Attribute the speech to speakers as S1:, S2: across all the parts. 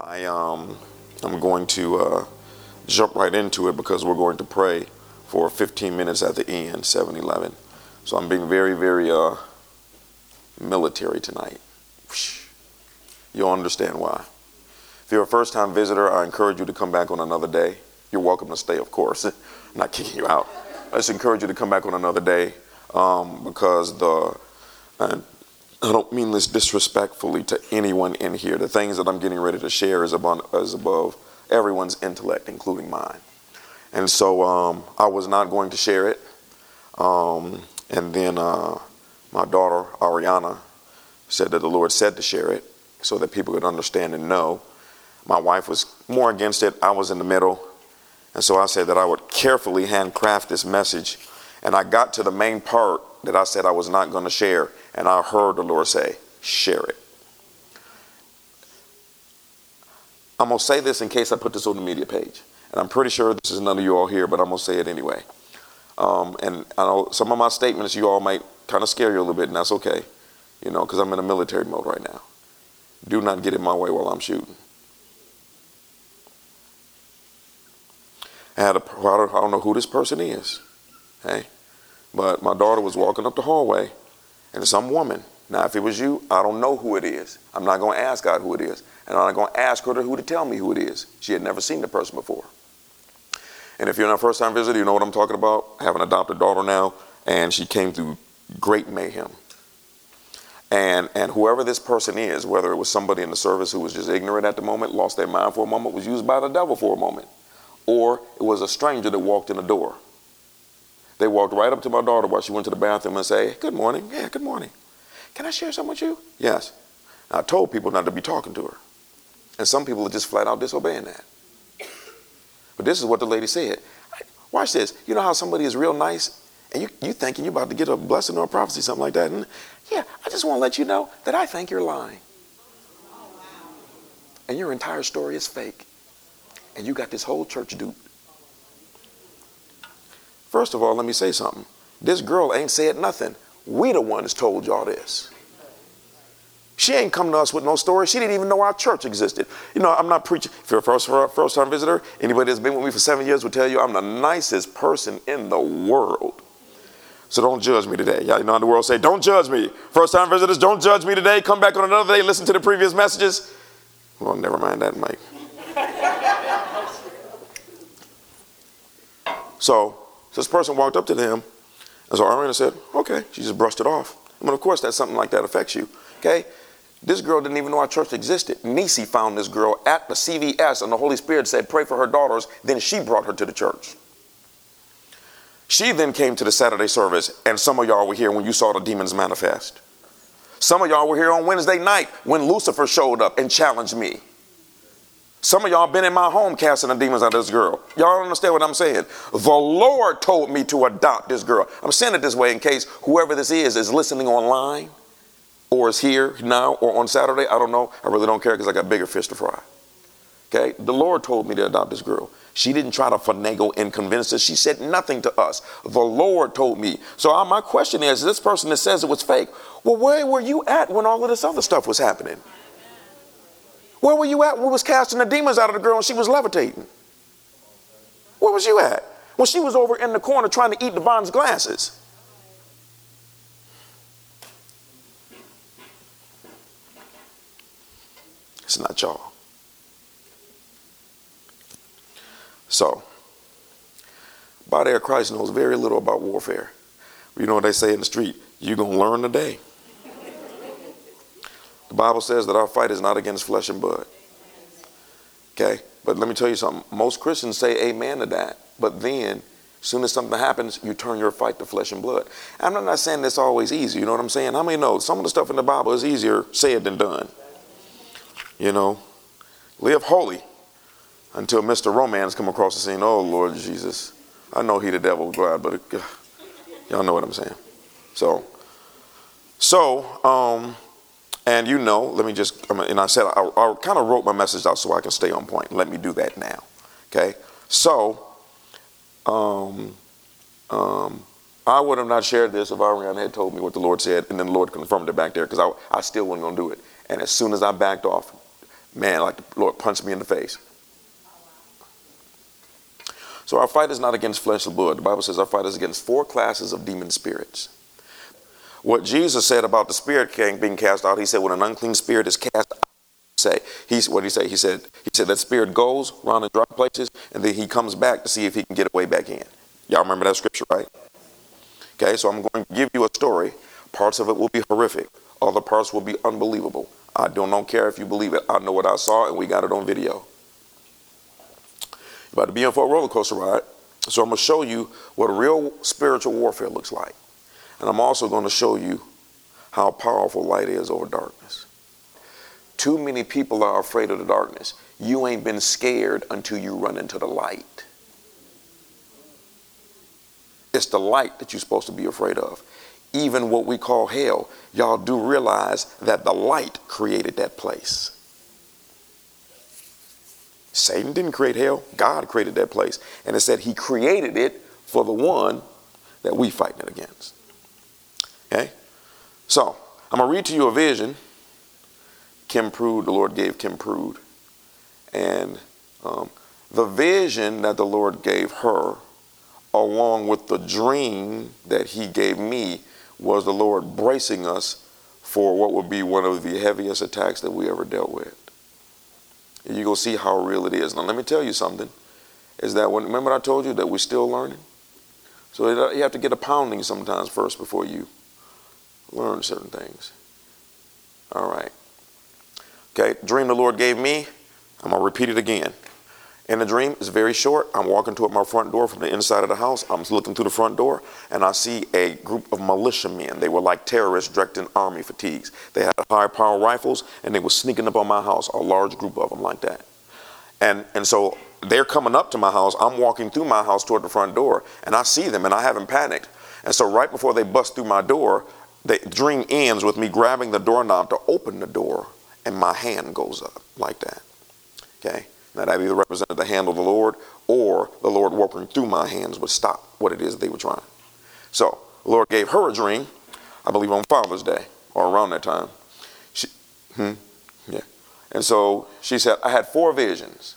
S1: I um, I'm going to uh, jump right into it because we're going to pray for 15 minutes at the end, 7-Eleven. So I'm being very, very uh, military tonight. You'll understand why. If you're a first-time visitor, I encourage you to come back on another day. You're welcome to stay, of course. I'm not kicking you out. I just encourage you to come back on another day um, because the and I don't mean this disrespectfully to anyone in here. The things that I'm getting ready to share is above, is above everyone's intellect, including mine. And so um, I was not going to share it. Um, and then uh, my daughter, Ariana, said that the Lord said to share it so that people could understand and know. My wife was more against it. I was in the middle. And so I said that I would carefully handcraft this message. And I got to the main part that I said I was not going to share. And I heard the Lord say, share it. I'm going to say this in case I put this on the media page. And I'm pretty sure this is none of you all here, but I'm going to say it anyway. Um, and I know some of my statements you all might kind of scare you a little bit, and that's okay, you know, because I'm in a military mode right now. Do not get in my way while I'm shooting. I had a, I don't know who this person is, hey, but my daughter was walking up the hallway and some woman. Now, if it was you, I don't know who it is. I'm not going to ask God who it is. And I'm not going to ask her to, who to tell me who it is. She had never seen the person before. And if you're not a first time visitor, you know what I'm talking about. I have an adopted daughter now, and she came through great mayhem. And, and whoever this person is, whether it was somebody in the service who was just ignorant at the moment, lost their mind for a moment, was used by the devil for a moment, or it was a stranger that walked in the door they walked right up to my daughter while she went to the bathroom and say, good morning. Yeah, good morning. Can I share something with you? Yes. I told people not to be talking to her. And some people are just flat out disobeying that. But this is what the lady said. Watch this. You know how somebody is real nice and you, you thinking you're about to get a blessing or a prophecy, something like that. And yeah, I just want to let you know that I think you're lying. And your entire story is fake. And you got this whole church duped. First of all, let me say something. This girl ain't said nothing. We the ones told y'all this. She ain't come to us with no story. She didn't even know our church existed. You know, I'm not preaching. If you're a first, first time visitor, anybody that's been with me for seven years will tell you I'm the nicest person in the world. So don't judge me today. Y'all know how the world say, don't judge me. First time visitors, don't judge me today. Come back on another day, listen to the previous messages. Well, never mind that, Mike. so so this person walked up to them, and so Ariana said, okay. She just brushed it off. I mean, of course, that something like that affects you, okay? This girl didn't even know our church existed. Nisi found this girl at the CVS, and the Holy Spirit said, pray for her daughters. Then she brought her to the church. She then came to the Saturday service, and some of y'all were here when you saw the demons manifest. Some of y'all were here on Wednesday night when Lucifer showed up and challenged me. Some of y'all been in my home casting the demons out of this girl. Y'all understand what I'm saying? The Lord told me to adopt this girl. I'm saying it this way in case whoever this is is listening online or is here now or on Saturday. I don't know. I really don't care because I got bigger fish to fry. Okay? The Lord told me to adopt this girl. She didn't try to finagle and convince us. She said nothing to us. The Lord told me. So uh, my question is, this person that says it was fake, well, where were you at when all of this other stuff was happening? Where were you at when we was casting the demons out of the girl and she was levitating? Where was you at? When she was over in the corner trying to eat Devon's glasses. It's not y'all. So, body of Christ knows very little about warfare. You know what they say in the street? You're going to learn today. The Bible says that our fight is not against flesh and blood. Okay? But let me tell you something. Most Christians say amen to that. But then, as soon as something happens, you turn your fight to flesh and blood. I'm not saying that's always easy. You know what I'm saying? How many know some of the stuff in the Bible is easier said than done? You know? Live holy until Mr. Romance come across the scene. Oh, Lord Jesus. I know he the devil, God, but uh, y'all know what I'm saying. So, so, um, and you know, let me just, and I said, I, I kind of wrote my message out so I can stay on point. Let me do that now. Okay? So, um, um, I would have not shared this if Ariana had told me what the Lord said, and then the Lord confirmed it back there because I, I still wasn't going to do it. And as soon as I backed off, Man, like the Lord punched me in the face. So our fight is not against flesh and blood. The Bible says our fight is against four classes of demon spirits. What Jesus said about the spirit being cast out, he said, when an unclean spirit is cast out, say he's what did he say? He said he said that spirit goes around in dry places and then he comes back to see if he can get away back in. Y'all remember that scripture, right? Okay, so I'm going to give you a story. Parts of it will be horrific. Other parts will be unbelievable. I don't, don't care if you believe it. I know what I saw and we got it on video. You're about to be in for a roller coaster ride. So I'm going to show you what real spiritual warfare looks like. And I'm also going to show you how powerful light is over darkness. Too many people are afraid of the darkness. You ain't been scared until you run into the light. It's the light that you're supposed to be afraid of. Even what we call hell, y'all do realize that the light created that place. Satan didn't create hell, God created that place. And it said he created it for the one that we fighting it against. Okay? So, I'm going to read to you a vision. Kim Prude, the Lord gave Kim Prude. And um, the vision that the Lord gave her along with the dream that he gave me was the Lord bracing us for what would be one of the heaviest attacks that we ever dealt with. And you're going to see how real it is. Now, let me tell you something. Is that when, remember I told you that we're still learning? So you have to get a pounding sometimes first before you learn certain things. All right. Okay, dream the Lord gave me. I'm going to repeat it again. In the dream, it's very short. I'm walking toward my front door from the inside of the house. I'm looking through the front door, and I see a group of militiamen. They were like terrorists dressed in army fatigues. They had high power rifles, and they were sneaking up on my house, a large group of them like that. And, and so they're coming up to my house. I'm walking through my house toward the front door, and I see them, and I haven't panicked. And so right before they bust through my door, the dream ends with me grabbing the doorknob to open the door, and my hand goes up like that. Okay? That I either represented the hand of the Lord or the Lord working through my hands would stop what it is they were trying. So the Lord gave her a dream, I believe on Father's Day or around that time. She, hmm, yeah. And so she said, I had four visions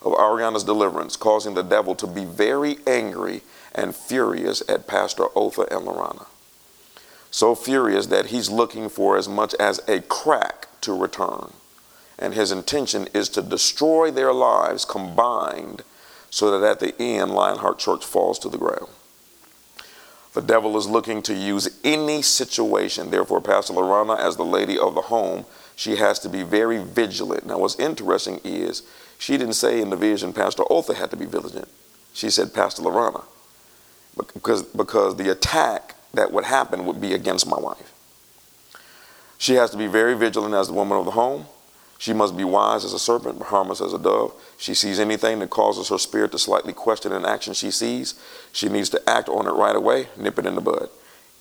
S1: of Ariana's deliverance, causing the devil to be very angry and furious at Pastor Otha and Lorana. So furious that he's looking for as much as a crack to return and his intention is to destroy their lives combined so that at the end, Lionheart Church falls to the ground. The devil is looking to use any situation. Therefore, Pastor Lorana, as the lady of the home, she has to be very vigilant. Now, what's interesting is she didn't say in the vision Pastor Otha had to be vigilant. She said Pastor Lorana. Because, because the attack that would happen would be against my wife. She has to be very vigilant as the woman of the home. She must be wise as a serpent, but harmless as a dove. She sees anything that causes her spirit to slightly question an action she sees. She needs to act on it right away, nip it in the bud.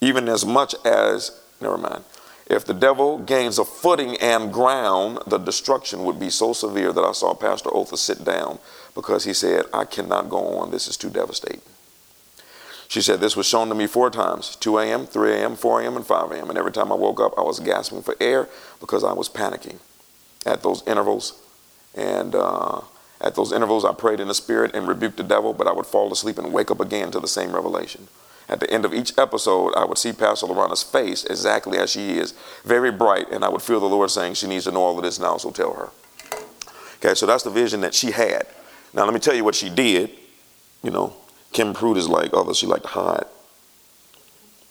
S1: Even as much as, never mind, if the devil gains a footing and ground, the destruction would be so severe that I saw Pastor Otha sit down because he said, I cannot go on. This is too devastating. She said, This was shown to me four times 2 a.m., 3 a.m., 4 a.m., and 5 a.m. And every time I woke up, I was gasping for air because I was panicking at those intervals. And uh, at those intervals, I prayed in the Spirit and rebuked the devil, but I would fall asleep and wake up again to the same revelation. At the end of each episode, I would see Pastor Lorana's face exactly as she is, very bright, and I would feel the Lord saying, She needs to know all of this now, so tell her. Okay, so that's the vision that she had. Now, let me tell you what she did. You know, Kim Prude is like others, she like to hide.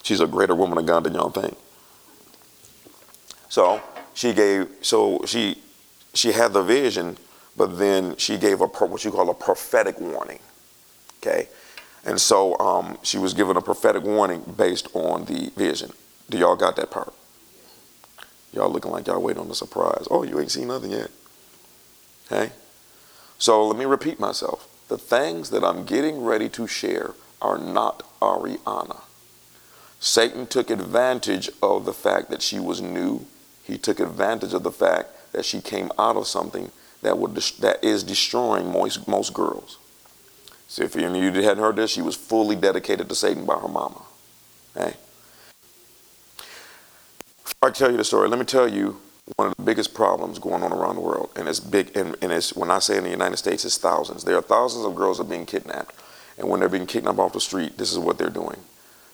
S1: She's a greater woman of God than y'all think. So, she gave so she she had the vision, but then she gave a what you call a prophetic warning. Okay, and so um, she was given a prophetic warning based on the vision. Do y'all got that part? Y'all looking like y'all waiting on the surprise. Oh, you ain't seen nothing yet. Okay, so let me repeat myself. The things that I'm getting ready to share are not Ariana. Satan took advantage of the fact that she was new he took advantage of the fact that she came out of something that would that is destroying most most girls. So if you hadn't heard this, she was fully dedicated to Satan by her mama. Hey. Before I tell you the story, let me tell you one of the biggest problems going on around the world, and it's big, and, and it's when I say in the United States, it's thousands. There are thousands of girls that are being kidnapped, and when they're being kidnapped off the street, this is what they're doing.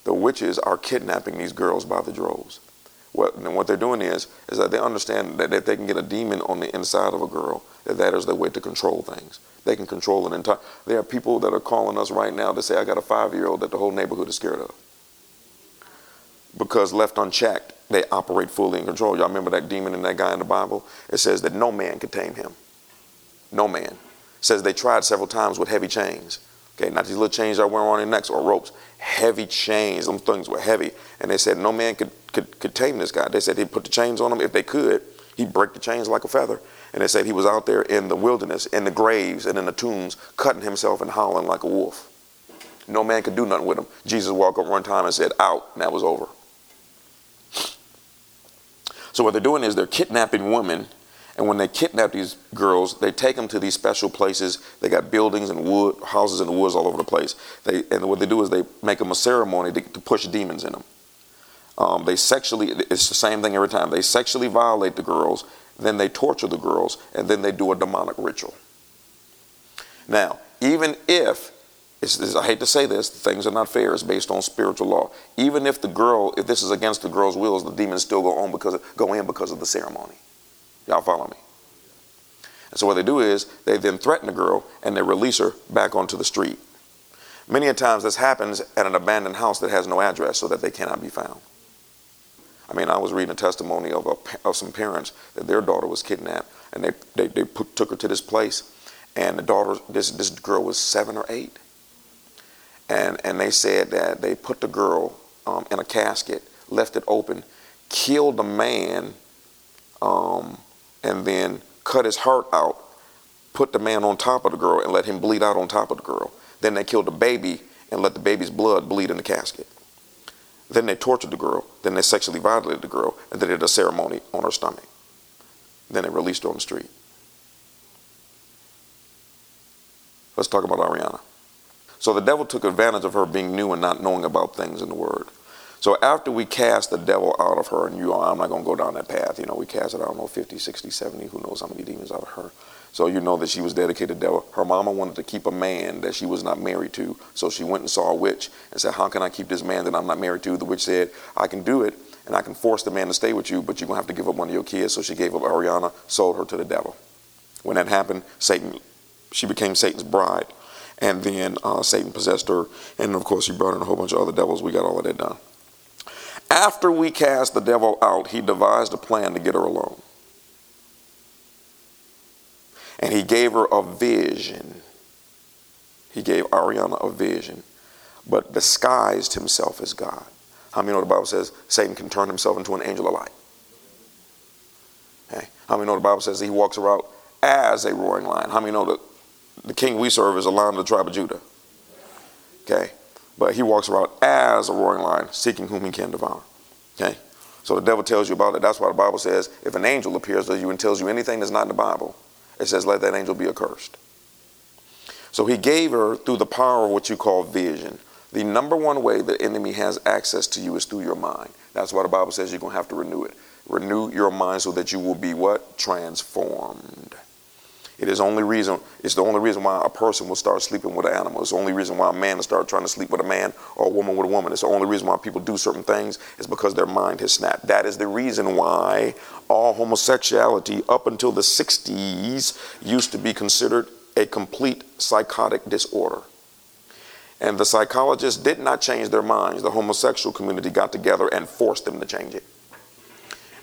S1: The witches are kidnapping these girls by the droves. What, and what they're doing is, is that they understand that, that they can get a demon on the inside of a girl, that that is their way to control things. They can control an entire. There are people that are calling us right now to say, I got a five-year-old that the whole neighborhood is scared of. Because left unchecked, they operate fully in control. Y'all remember that demon and that guy in the Bible? It says that no man could tame him. No man. It says they tried several times with heavy chains. Okay, not these little chains that wear on their necks or ropes. Heavy chains. Them things were heavy. And they said no man could, could, could tame this guy. They said he'd put the chains on him. If they could, he'd break the chains like a feather. And they said he was out there in the wilderness, in the graves and in the tombs, cutting himself and howling like a wolf. No man could do nothing with him. Jesus walked up one time and said, out, and that was over. So what they're doing is they're kidnapping women, and when they kidnap these girls, they take them to these special places. They got buildings and wood houses in the woods all over the place. They and what they do is they make them a ceremony to, to push demons in them. Um, they sexually, it's the same thing every time. They sexually violate the girls, then they torture the girls, and then they do a demonic ritual. Now, even if it's, it's, I hate to say this, things are not fair. It's based on spiritual law. Even if the girl, if this is against the girl's wills, the demons still go on because go in because of the ceremony. Y'all follow me? And so what they do is they then threaten the girl and they release her back onto the street. Many a times this happens at an abandoned house that has no address so that they cannot be found. I mean, I was reading a testimony of, a, of some parents that their daughter was kidnapped and they, they, they put, took her to this place and the daughter, this, this girl was seven or eight and, and they said that they put the girl um, in a casket, left it open, killed the man, um, and then cut his heart out, put the man on top of the girl, and let him bleed out on top of the girl. Then they killed the baby and let the baby's blood bleed in the casket. Then they tortured the girl. Then they sexually violated the girl, and they did a ceremony on her stomach. Then they released her on the street. Let's talk about Ariana. So the devil took advantage of her being new and not knowing about things in the Word. So after we cast the devil out of her, and you, are, I'm not going to go down that path. You know, we cast it, I don't know, 50, 60, 70, who knows how many demons out of her. So you know that she was dedicated devil. Her mama wanted to keep a man that she was not married to. So she went and saw a witch and said, how can I keep this man that I'm not married to? The witch said, I can do it, and I can force the man to stay with you, but you're going to have to give up one of your kids. So she gave up Ariana, sold her to the devil. When that happened, Satan, she became Satan's bride and then uh, Satan possessed her, and of course he brought in a whole bunch of other devils. We got all of that done. After we cast the devil out, he devised a plan to get her alone. And he gave her a vision. He gave Ariana a vision, but disguised himself as God. How many know the Bible says Satan can turn himself into an angel of light? Okay. How many know the Bible says he walks around as a roaring lion? How many know that the king we serve is a lion of the tribe of Judah. Okay? But he walks around as a roaring lion, seeking whom he can devour. Okay? So the devil tells you about it. That's why the Bible says if an angel appears to you and tells you anything that's not in the Bible, it says let that angel be accursed. So he gave her through the power of what you call vision. The number one way the enemy has access to you is through your mind. That's why the Bible says you're going to have to renew it. Renew your mind so that you will be what? Transformed. It is only reason, it's the only reason why a person will start sleeping with an animal. It's the only reason why a man will start trying to sleep with a man or a woman with a woman. It's the only reason why people do certain things is because their mind has snapped. That is the reason why all homosexuality up until the 60s used to be considered a complete psychotic disorder. And the psychologists did not change their minds. The homosexual community got together and forced them to change it.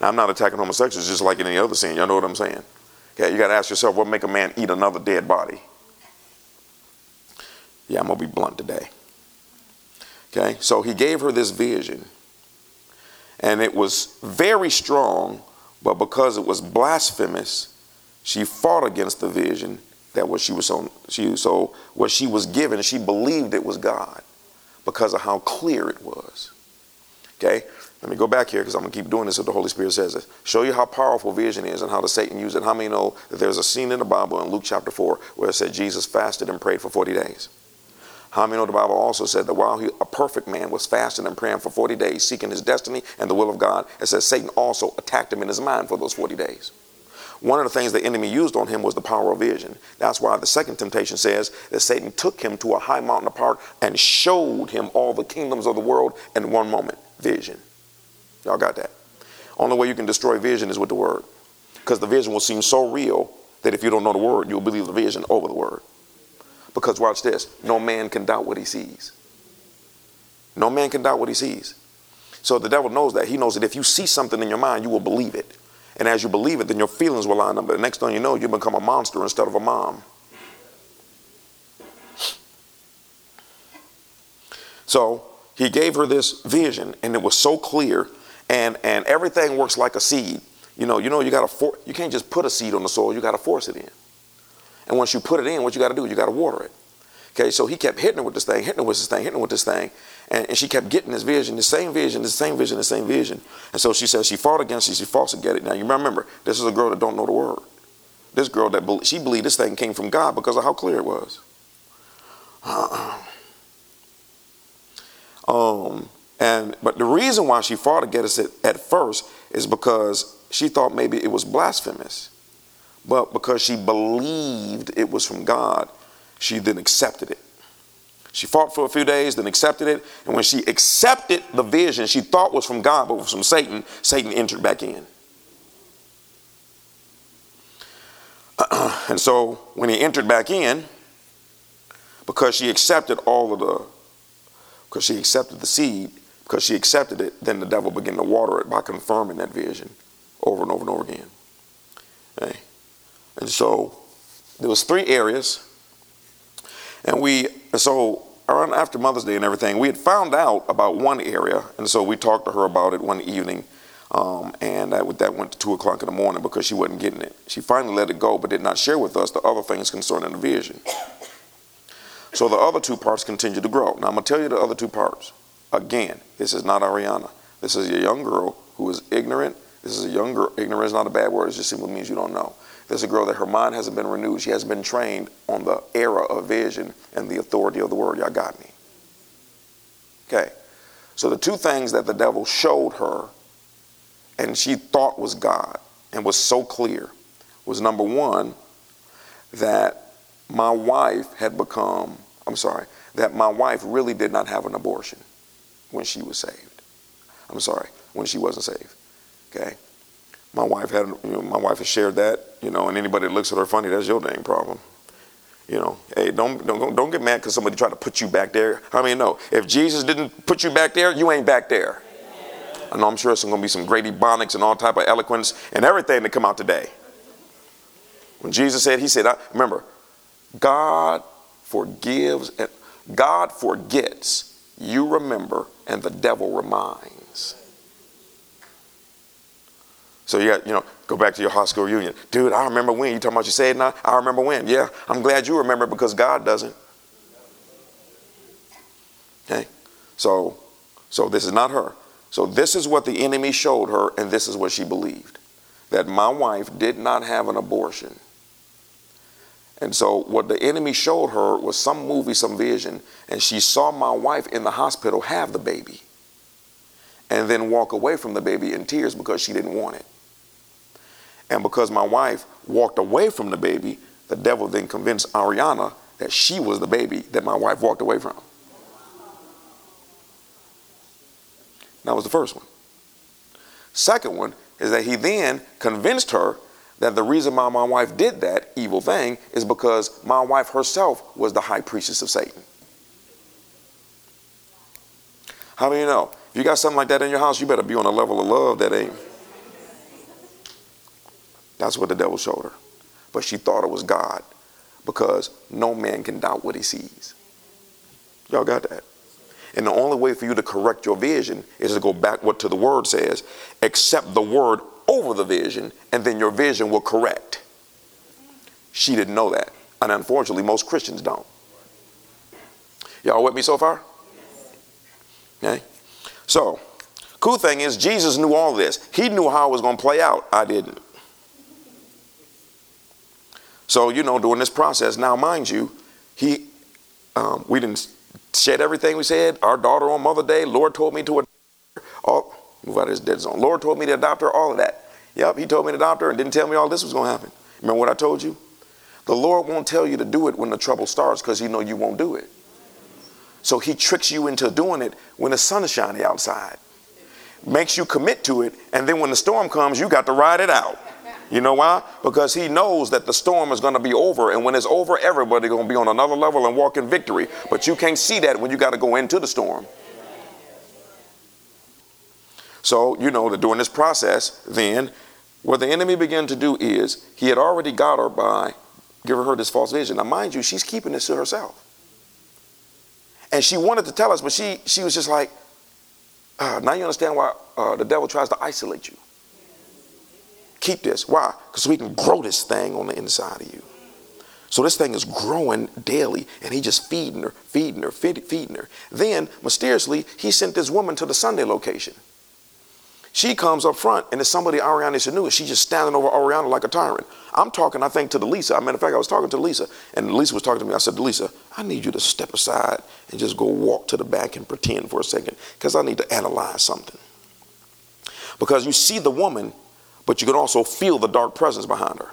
S1: Now, I'm not attacking homosexuals just like any other sin. Y'all know what I'm saying? Okay, you got to ask yourself what make a man eat another dead body? Yeah, I'm going to be blunt today. Okay, so he gave her this vision, and it was very strong, but because it was blasphemous, she fought against the vision that what she was so she so what she was given, she believed it was God because of how clear it was. Okay, let me go back here because I'm going to keep doing this if the Holy Spirit says it. Show you how powerful vision is and how the Satan used it. How many know that there's a scene in the Bible in Luke chapter 4 where it said Jesus fasted and prayed for 40 days? How many know the Bible also said that while he, a perfect man was fasting and praying for 40 days, seeking his destiny and the will of God, it says Satan also attacked him in his mind for those 40 days. One of the things the enemy used on him was the power of vision. That's why the second temptation says that Satan took him to a high mountain apart and showed him all the kingdoms of the world in one moment. Vision. Y'all got that? Only way you can destroy vision is with the word. Because the vision will seem so real that if you don't know the word, you'll believe the vision over the word. Because watch this no man can doubt what he sees. No man can doubt what he sees. So the devil knows that. He knows that if you see something in your mind, you will believe it. And as you believe it, then your feelings will line up. But the next thing you know, you become a monster instead of a mom. So he gave her this vision, and it was so clear, and, and everything works like a seed. You know, you know, you got to for, you can't just put a seed on the soil, you got to force it in. And once you put it in, what you got to do, you got to water it. Okay, so he kept hitting her with this thing, hitting her with this thing, hitting her with this thing. And, and she kept getting this vision, the same vision, the same vision, the same vision. And so she says she fought against it, she fought to get it. Now you remember, this is a girl that don't know the word. This girl that be- she believed this thing came from God because of how clear it was. um, and but the reason why she fought against it at first is because she thought maybe it was blasphemous. But because she believed it was from God, she then accepted it. She fought for a few days, then accepted it. And when she accepted the vision she thought was from God, but was from Satan, Satan entered back in. and so when he entered back in, because she accepted all of the, because she accepted the seed, because she accepted it, then the devil began to water it by confirming that vision over and over and over again. Okay. And so there was three areas. And we, so around after Mother's Day and everything, we had found out about one area. And so we talked to her about it one evening. Um, and that, that went to 2 o'clock in the morning because she wasn't getting it. She finally let it go, but did not share with us the other things concerning the vision. So the other two parts continue to grow. Now I'm going to tell you the other two parts. Again, this is not Ariana. This is a young girl who is ignorant. This is a young girl. Ignorant is not a bad word. It just simply means you don't know. There's a girl that her mind hasn't been renewed. She hasn't been trained on the era of vision and the authority of the word. Y'all got me. Okay. So the two things that the devil showed her and she thought was God and was so clear was number one, that my wife had become, I'm sorry, that my wife really did not have an abortion when she was saved. I'm sorry, when she wasn't saved. Okay? My wife had, you know, my wife has shared that, you know, and anybody that looks at her funny, that's your dang problem. You know, hey, don't don't don't get mad because somebody tried to put you back there. I mean, no, if Jesus didn't put you back there, you ain't back there. I know I'm sure there's going to be some great ebonics and all type of eloquence and everything that come out today. When Jesus said, He said, I, remember, God forgives and God forgets. You remember, and the devil reminds. So you got, you know, go back to your high school reunion. Dude, I remember when. You talking about you said? I remember when. Yeah, I'm glad you remember because God doesn't. Okay? So, so this is not her. So this is what the enemy showed her, and this is what she believed. That my wife did not have an abortion. And so what the enemy showed her was some movie, some vision, and she saw my wife in the hospital have the baby and then walk away from the baby in tears because she didn't want it. And because my wife walked away from the baby, the devil then convinced Ariana that she was the baby that my wife walked away from. That was the first one. Second one is that he then convinced her that the reason why my wife did that evil thing is because my wife herself was the high priestess of Satan. How do you know? If you got something like that in your house, you better be on a level of love that ain't. That's what the devil showed her. But she thought it was God because no man can doubt what he sees. Y'all got that? And the only way for you to correct your vision is to go back what to the word says, accept the word over the vision, and then your vision will correct. She didn't know that. And unfortunately, most Christians don't. Y'all with me so far? Okay. So, cool thing is, Jesus knew all this. He knew how it was going to play out. I didn't. So, you know, during this process, now, mind you, he, um, we didn't shed everything we said. Our daughter on Mother Day, Lord told me to adopt her. All, move out of this dead zone. Lord told me to adopt her, all of that. Yep, he told me to adopt her and didn't tell me all this was going to happen. Remember what I told you? The Lord won't tell you to do it when the trouble starts because he know you won't do it. So he tricks you into doing it when the sun is shining outside. Makes you commit to it, and then when the storm comes, you got to ride it out. You know why? Because he knows that the storm is going to be over, and when it's over, everybody going to be on another level and walk in victory. But you can't see that when you got to go into the storm. So you know that during this process, then what the enemy began to do is he had already got her by giving her this false vision. Now, mind you, she's keeping this to herself. And she wanted to tell us, but she, she was just like, uh, now you understand why uh, the devil tries to isolate you. Keep this. Why? Because we can grow this thing on the inside of you. So this thing is growing daily, and he just feeding her, feeding her, feeding her. Then, mysteriously, he sent this woman to the Sunday location. She comes up front, and it's somebody Ariana should knew. She's just standing over Ariana like a tyrant. I'm talking, I think, to the Lisa. Matter of fact, I was talking to Lisa, and Lisa was talking to me. I said, Lisa, I need you to step aside and just go walk to the back and pretend for a second, because I need to analyze something. Because you see the woman, but you can also feel the dark presence behind her.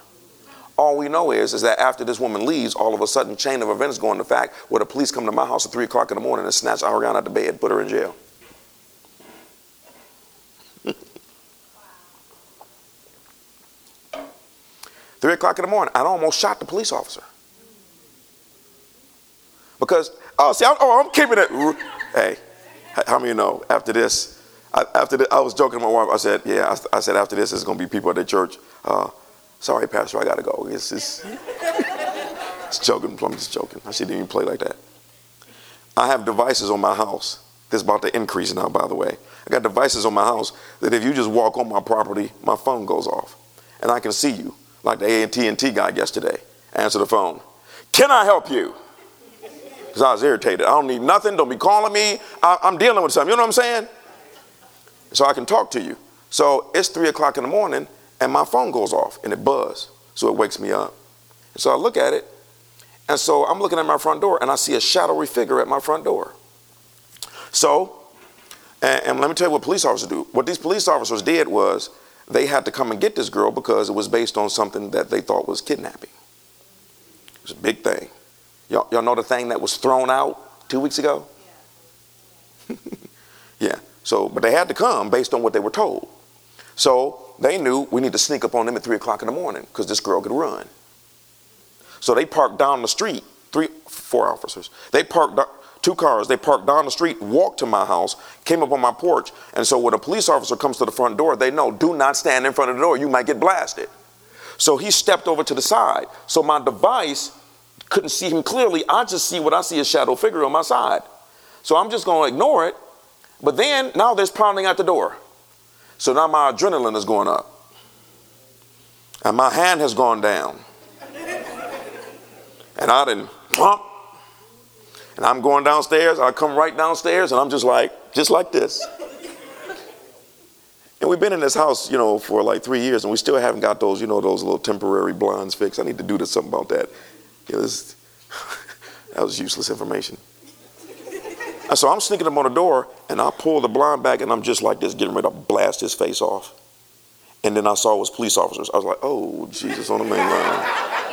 S1: All we know is, is that after this woman leaves, all of a sudden, chain of events go into fact where the police come to my house at 3 o'clock in the morning and snatch Ariana out the bed, put her in jail. Three o'clock in the morning, I almost shot the police officer. Because, oh, see, I'm, oh, I'm keeping it. Hey, how many you know after this, I, after I was joking to my wife. I said, yeah, I, I said, after this, there's going to be people at the church. Uh, sorry, Pastor, I got to go. It's, it's, it's joking. I'm just joking. I shouldn't even play like that. I have devices on my house. This is about to increase now, by the way. I got devices on my house that if you just walk on my property, my phone goes off. And I can see you like the AT&T guy yesterday. Answer the phone. Can I help you? Because I was irritated. I don't need nothing. Don't be calling me. I, am dealing with something. You know what I'm saying? So I can talk to you. So it's 3 o'clock in the morning, and my phone goes off, and it buzzes. So it wakes me up. And so I look at it, and so I'm looking at my front door, and I see a shadowy figure at my front door. So, and, and let me tell you what police officers do. What these police officers did was they had to come and get this girl because it was based on something that they thought was kidnapping. It was a big thing. Y'all, y'all know the thing that was thrown out two weeks ago? Yeah. So, but they had to come based on what they were told. So they knew we need to sneak up on them at three o'clock in the morning because this girl could run. So they parked down the street, three, four officers. They parked two cars. They parked down the street, walked to my house, came up on my porch. And so when a police officer comes to the front door, they know do not stand in front of the door. You might get blasted. So he stepped over to the side. So my device couldn't see him clearly. I just see what I see a shadow figure on my side. So I'm just going to ignore it. But then now there's pounding at the door. So now my adrenaline is going up. And my hand has gone down. And I didn't and I'm going downstairs, I come right downstairs, and I'm just like, just like this. And we've been in this house, you know, for like three years, and we still haven't got those, you know, those little temporary blinds fixed. I need to do something about that. It was, that was useless information. And so I'm sneaking up on the door, and I pull the blind back, and I'm just like this, getting ready to blast his face off. And then I saw it was police officers. I was like, oh, Jesus, on the main line.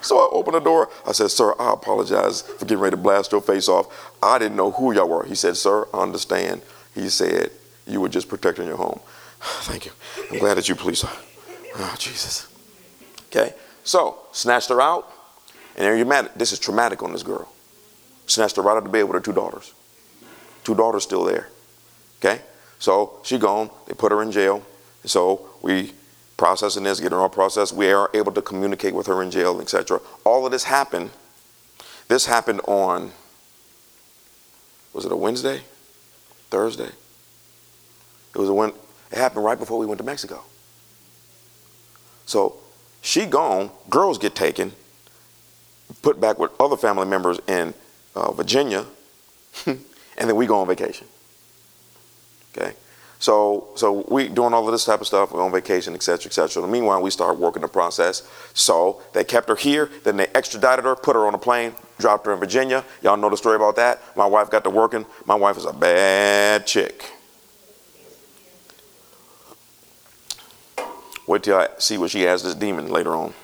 S1: So I opened the door. I said, Sir, I apologize for getting ready to blast your face off. I didn't know who y'all were. He said, Sir, I understand. He said, You were just protecting your home. Thank you. I'm glad that you police. Oh, Jesus. Okay. So, snatched her out. And there you're mad. This is traumatic on this girl. Snatched her right out of bed with her two daughters. Two daughters still there. Okay. So she gone. They put her in jail. So we processing this, getting her all processed. We are able to communicate with her in jail, etc. All of this happened. This happened on, was it a Wednesday? Thursday? It was a when it happened right before we went to Mexico. So she gone, girls get taken, put back with other family members in uh, Virginia, and then we go on vacation. Okay? So, so we doing all of this type of stuff. We're on vacation, et cetera, et cetera. Meanwhile, we start working the process. So they kept her here. Then they extradited her, put her on a plane, dropped her in Virginia. Y'all know the story about that. My wife got to working. My wife is a bad chick. Wait till I see what she has this demon later on.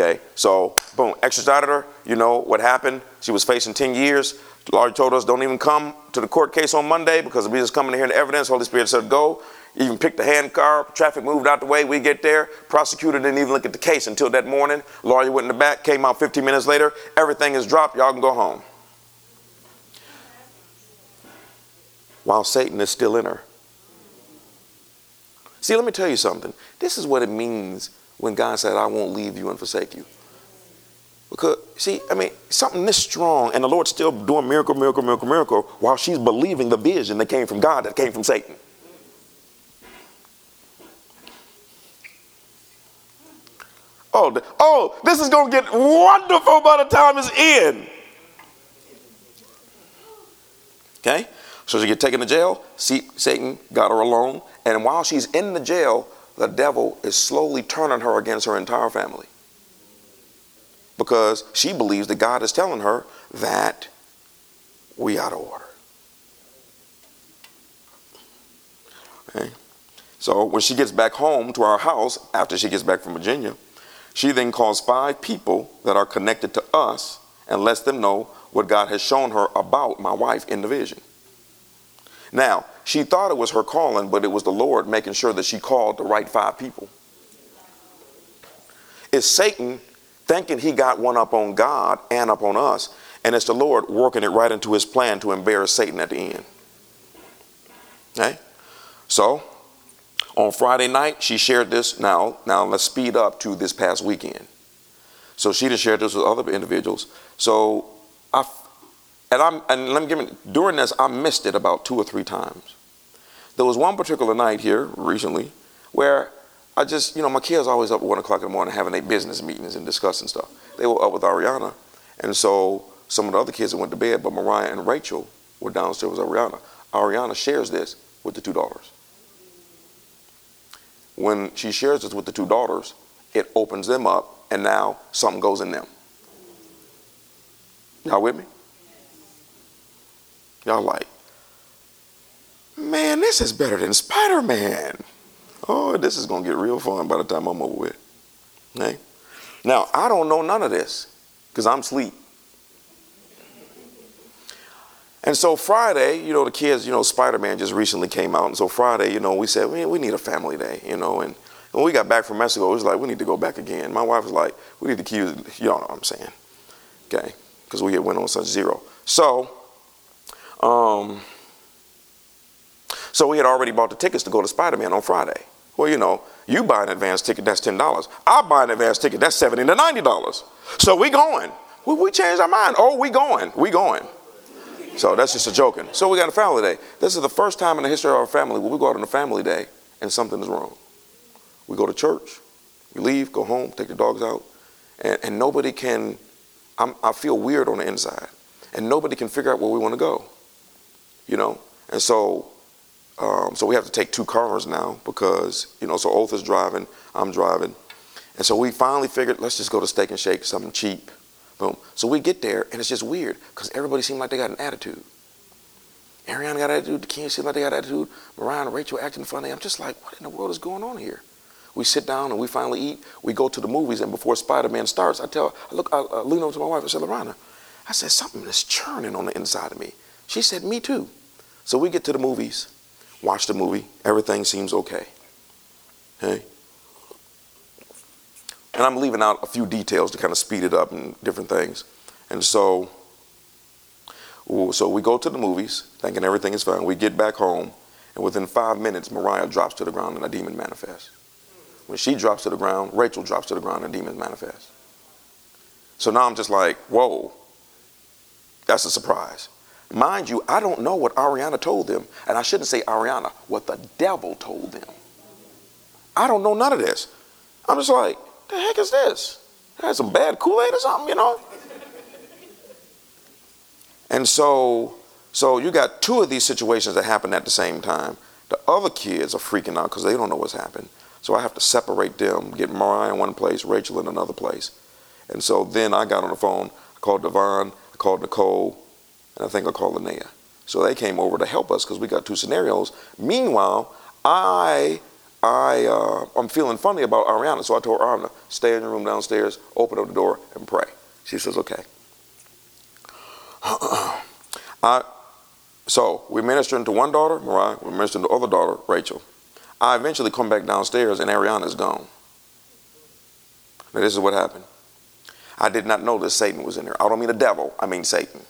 S1: Okay, so boom, extradited her. You know what happened? She was facing 10 years. The lawyer told us don't even come to the court case on Monday because we just coming to hear the evidence. Holy Spirit said go. Even picked the hand car. Traffic moved out the way. We get there. Prosecutor didn't even look at the case until that morning. Lawyer went in the back. Came out 15 minutes later. Everything is dropped. Y'all can go home. While Satan is still in her. See, let me tell you something. This is what it means when God said, I won't leave you and forsake you. Because, see, I mean, something this strong, and the Lord's still doing miracle, miracle, miracle, miracle, while she's believing the vision that came from God, that came from Satan. Oh, oh, this is going to get wonderful by the time it's in. Okay? So she get taken to jail. See, Satan got her alone. And while she's in the jail, the devil is slowly turning her against her entire family. Because she believes that God is telling her that we out of order. Okay? So when she gets back home to our house after she gets back from Virginia, she then calls five people that are connected to us and lets them know what God has shown her about my wife in the vision. Now, she thought it was her calling, but it was the Lord making sure that she called the right five people. It's Satan thinking he got one up on God and up on us, and it's the Lord working it right into his plan to embarrass Satan at the end. Okay? So, on Friday night, she shared this. Now, now let's speed up to this past weekend. So she just shared this with other individuals. So I and I'm and let me give me during this I missed it about two or three times. There was one particular night here recently where I just, you know, my kids always up at one o'clock in the morning having their business meetings and discussing stuff. They were up with Ariana, and so some of the other kids went to bed, but Mariah and Rachel were downstairs with Ariana. Ariana shares this with the two daughters. When she shares this with the two daughters, it opens them up, and now something goes in them. Y'all with me? Y'all like, man, this is better than Spider Man. Oh, this is going to get real fun by the time I'm over with. Okay? Now, I don't know none of this because I'm asleep. And so Friday, you know, the kids, you know, Spider Man just recently came out. And so Friday, you know, we said, man, we need a family day, you know. And when we got back from Mexico, it was like, we need to go back again. My wife was like, we need to keep, y'all know what I'm saying. Okay? Because we went on such zero. So, um, so we had already bought the tickets to go to Spider-Man on Friday. Well, you know, you buy an advance ticket, that's $10. I buy an advance ticket, that's 70 to $90. So we going. We, we changed our mind. Oh, we going. We going. So that's just a joking. So we got a family day. This is the first time in the history of our family where we go out on a family day and something is wrong. We go to church, we leave, go home, take the dogs out, and, and nobody can, I'm, I feel weird on the inside, and nobody can figure out where we want to go you know. And so, um, so we have to take two cars now because you know. So Oath is driving, I'm driving, and so we finally figured let's just go to Steak and Shake, something cheap. Boom. So we get there, and it's just weird because everybody seemed like they got an attitude. Ariana got attitude. The kids seemed like they got attitude. Mariah and Rachel acting funny. I'm just like, what in the world is going on here? We sit down and we finally eat. We go to the movies, and before Spider-Man starts, I tell, I look, I, I lean over to my wife. I said, Lorana, I said something is churning on the inside of me. She said, me too. So we get to the movies, watch the movie, everything seems okay. Okay? And I'm leaving out a few details to kind of speed it up and different things. And so, so we go to the movies, thinking everything is fine. We get back home, and within five minutes, Mariah drops to the ground and a demon manifests. When she drops to the ground, Rachel drops to the ground and demons manifest. So now I'm just like, whoa, that's a surprise. Mind you, I don't know what Ariana told them, and I shouldn't say Ariana, what the devil told them. I don't know none of this. I'm just like, the heck is this? Had some bad Kool-Aid or something, you know? And so, so you got two of these situations that happen at the same time. The other kids are freaking out because they don't know what's happened. So I have to separate them, get Mariah in one place, Rachel in another place. And so then I got on the phone, I called Devon, I called Nicole, and I think I called Linnea. So they came over to help us because we got two scenarios. Meanwhile, I I uh, I'm feeling funny about Ariana, so I told Ariana, stay in your room downstairs, open up the door, and pray. She says, okay. I, so we're ministering to one daughter, Mariah. We're ministering to the other daughter, Rachel. I eventually come back downstairs, and Ariana's gone. Now this is what happened. I did not know that Satan was in there. I don't mean the devil. I mean Satan,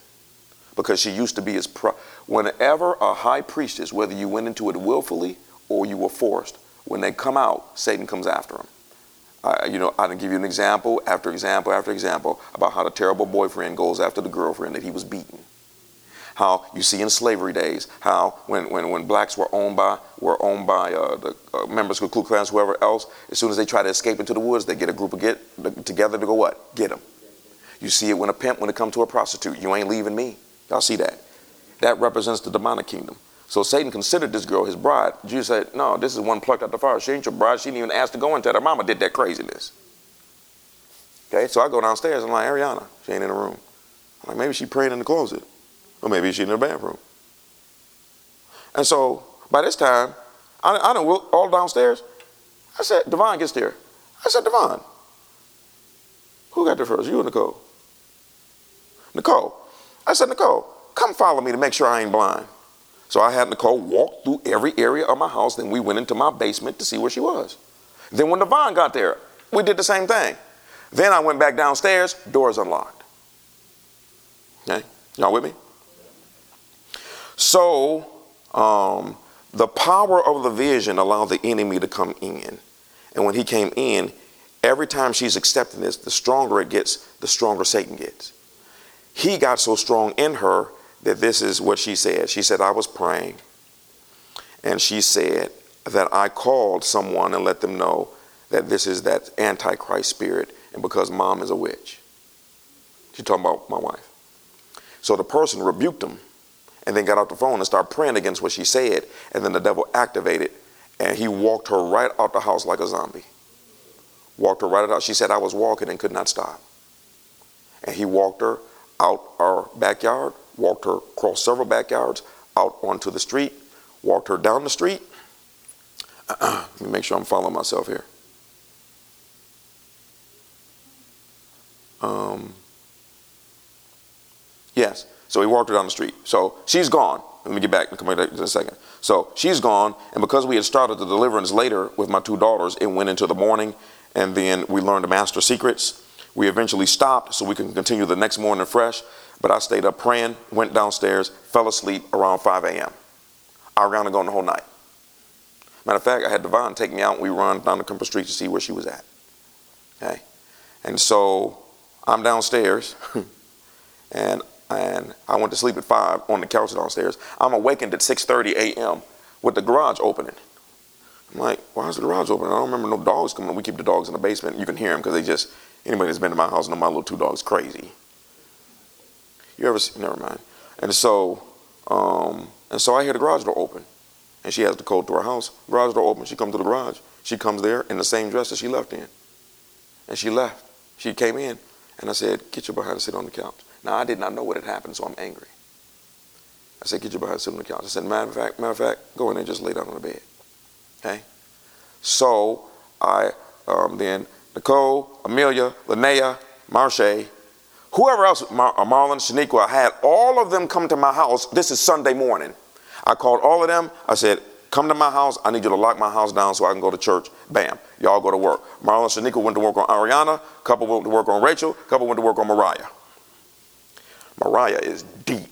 S1: because she used to be his. Pro- Whenever a high priestess, whether you went into it willfully or you were forced, when they come out, Satan comes after them. You know, I can give you an example after example after example about how the terrible boyfriend goes after the girlfriend that he was beating. How you see in slavery days, how when, when, when blacks were owned by were owned by uh, the uh, members of the Ku Klux whoever else, as soon as they try to escape into the woods, they get a group of get together to go what? Get them. You see it when a pimp when it comes to a prostitute. You ain't leaving me. Y'all see that? That represents the demonic kingdom. So Satan considered this girl his bride. Jesus said, No, this is one plucked out the fire. She ain't your bride. She didn't even ask to go into that. Her mama did that craziness. Okay, so I go downstairs. And I'm like, Ariana, she ain't in the room. I'm like, maybe she praying in the closet. Or maybe she in the bathroom. And so by this time, I, I done all downstairs. I said, Devon gets there. I said, Devon, who got there first? You or Nicole? Nicole. I said, Nicole, come follow me to make sure I ain't blind. So I had Nicole walk through every area of my house. Then we went into my basement to see where she was. Then when Devon got there, we did the same thing. Then I went back downstairs, doors unlocked. Okay, y'all with me? So um, the power of the vision allowed the enemy to come in. And when he came in, every time she's accepting this, the stronger it gets, the stronger Satan gets. He got so strong in her that this is what she said. She said, I was praying, and she said that I called someone and let them know that this is that Antichrist spirit, and because mom is a witch. She's talking about my wife. So the person rebuked him and then got off the phone and started praying against what she said, and then the devil activated, and he walked her right out the house like a zombie. Walked her right out. She said, I was walking and could not stop. And he walked her out our backyard, walked her across several backyards, out onto the street, walked her down the street. Let me make sure I'm following myself here. Um, yes, so he walked her down the street. So she's gone. Let me get back and come back in a second. So she's gone, and because we had started the deliverance later with my two daughters, it went into the morning, and then we learned the master secrets. We eventually stopped so we can continue the next morning fresh. But I stayed up praying, went downstairs, fell asleep around 5 a.m. I was gone the whole night. Matter of fact, I had Devon take me out and we run down the Comfort Street to see where she was at. Okay? And so I'm downstairs and and I went to sleep at 5 on the couch downstairs. I'm awakened at 6:30 a.m. with the garage opening. I'm like, why is the garage open? I don't remember no dogs coming. We keep the dogs in the basement. You can hear them because they just, anybody that's been to my house know my little two dogs crazy. You ever see, never mind. And so, um, and so I hear the garage door open. And she has the code to her house. Garage door open. She comes to the garage. She comes there in the same dress that she left in. And she left. She came in. And I said, get your behind and sit on the couch. Now, I did not know what had happened, so I'm angry. I said, get your behind and sit on the couch. I said, matter of fact, matter of fact, go in there and just lay down on the bed. Okay? So I um, then Nicole, Amelia, Linnea, Marche, whoever else, Mar- uh, Marlon, Shaniqua, I had all of them come to my house. This is Sunday morning. I called all of them. I said, come to my house. I need you to lock my house down so I can go to church. Bam. Y'all go to work. Marlon Shaniqua went to work on Ariana. Couple went to work on Rachel. Couple went to work on Mariah. Mariah is deep.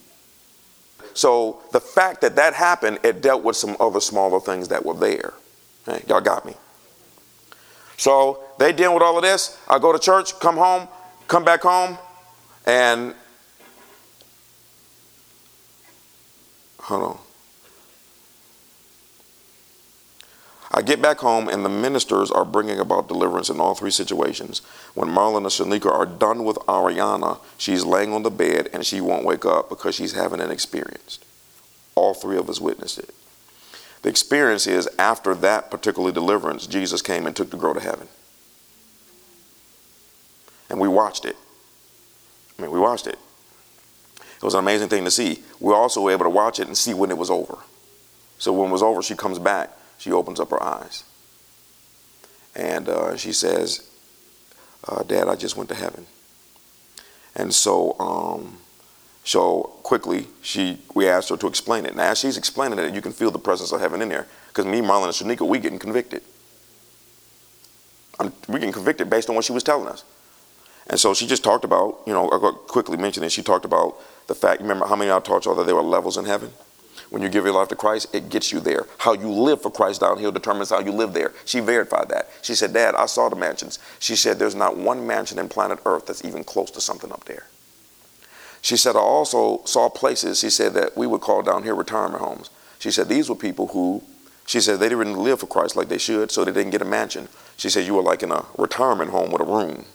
S1: So the fact that that happened, it dealt with some other smaller things that were there. Okay? Y'all got me. So they deal with all of this. I go to church, come home, come back home, and hold on. I get back home and the ministers are bringing about deliverance in all three situations. When Marlon and Shanika are done with Ariana, she's laying on the bed and she won't wake up because she's having an experience. All three of us witnessed it. The experience is after that particular deliverance, Jesus came and took the girl to heaven. And we watched it. I mean, we watched it. It was an amazing thing to see. We also were able to watch it and see when it was over. So when it was over, she comes back. She opens up her eyes. And uh, she says, uh, Dad, I just went to heaven. And so, um, so quickly, she we asked her to explain it. Now, as she's explaining it, you can feel the presence of heaven in there. Because me, Marlon, and Shanika, we getting convicted. I'm, we getting convicted based on what she was telling us. And so she just talked about, you know, I quickly mentioned it. She talked about the fact, remember how many I taught y'all that there were levels in heaven? When you give your life to Christ, it gets you there. How you live for Christ down here determines how you live there. She verified that. She said, Dad, I saw the mansions. She said, There's not one mansion in planet Earth that's even close to something up there. She said, I also saw places, she said, that we would call down here retirement homes. She said, These were people who, she said, they didn't live for Christ like they should, so they didn't get a mansion. She said, You were like in a retirement home with a room.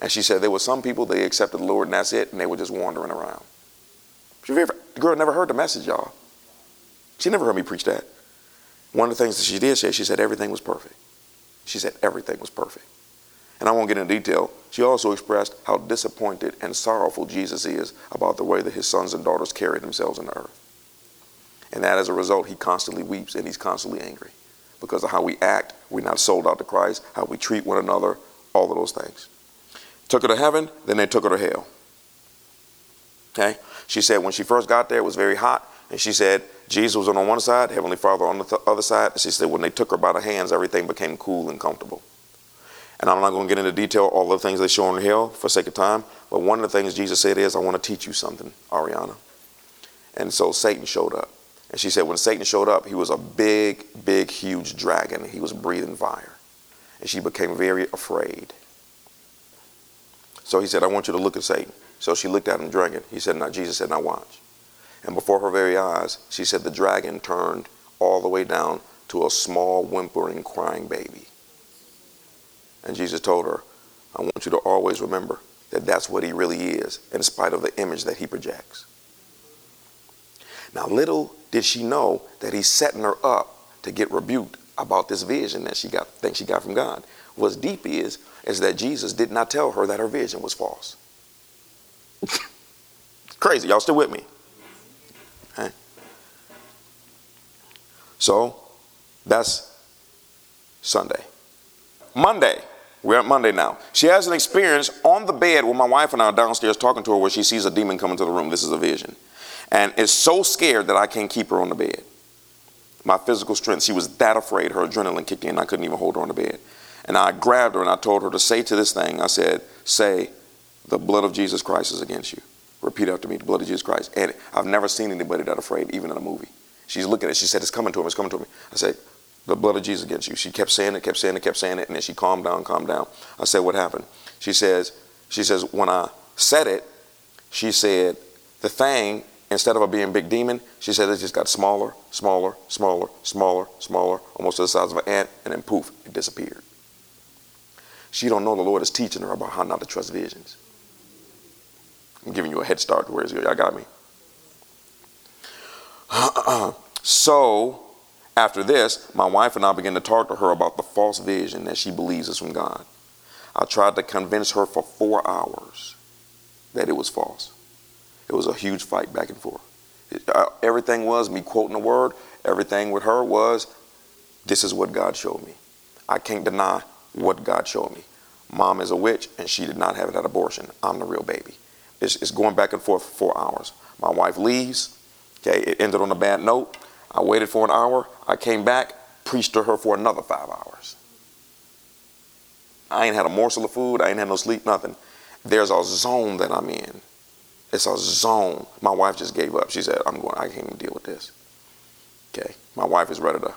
S1: And she said, There were some people, they accepted the Lord and that's it, and they were just wandering around. The girl never heard the message, y'all. She never heard me preach that. One of the things that she did say, she said everything was perfect. She said everything was perfect. And I won't get into detail. She also expressed how disappointed and sorrowful Jesus is about the way that his sons and daughters carry themselves in the earth. And that as a result, he constantly weeps and he's constantly angry because of how we act. We're not sold out to Christ, how we treat one another, all of those things. Took her to heaven, then they took her to hell. Okay? She said when she first got there, it was very hot. And she said Jesus was on one side, Heavenly Father on the th- other side. She said when they took her by the hands, everything became cool and comfortable. And I'm not going to get into detail all the things they show in hell for sake of time. But one of the things Jesus said is, I want to teach you something, Ariana. And so Satan showed up. And she said when Satan showed up, he was a big, big, huge dragon. He was breathing fire. And she became very afraid. So he said, I want you to look at Satan. So she looked at him drinking. He said, Now, Jesus said, Now watch. And before her very eyes, she said, The dragon turned all the way down to a small, whimpering, crying baby. And Jesus told her, I want you to always remember that that's what he really is, in spite of the image that he projects. Now, little did she know that he's setting her up to get rebuked about this vision that she got, think she got from God. What's deep is, is that Jesus did not tell her that her vision was false. Crazy. Y'all still with me? Okay. So that's Sunday. Monday. We're at Monday now. She has an experience on the bed where my wife and I are downstairs talking to her where she sees a demon come into the room. This is a vision. And is so scared that I can't keep her on the bed. My physical strength, she was that afraid. Her adrenaline kicked in. I couldn't even hold her on the bed. And I grabbed her and I told her to say to this thing, I said, say, the blood of Jesus Christ is against you. Repeat after me, the blood of Jesus Christ. And I've never seen anybody that afraid, even in a movie. She's looking at it. She said, It's coming to him, it's coming to me. I said, The blood of Jesus against you. She kept saying it, kept saying it, kept saying it, and then she calmed down, calmed down. I said, What happened? She says, She says, when I said it, she said, the thing, instead of a being big demon, she said it just got smaller, smaller, smaller, smaller, smaller, almost to the size of an ant, and then poof, it disappeared. She don't know the Lord is teaching her about how not to trust visions. I'm giving you a head start to where y'all got me. so, after this, my wife and I began to talk to her about the false vision that she believes is from God. I tried to convince her for four hours that it was false. It was a huge fight back and forth. It, uh, everything was me quoting the word. Everything with her was, this is what God showed me. I can't deny what God showed me. Mom is a witch and she did not have that abortion. I'm the real baby. It's, it's going back and forth for four hours. My wife leaves. Okay, it ended on a bad note. I waited for an hour. I came back, preached to her for another five hours. I ain't had a morsel of food. I ain't had no sleep, nothing. There's a zone that I'm in. It's a zone. My wife just gave up. She said, I'm going, I can't even deal with this. Okay. My wife is ready to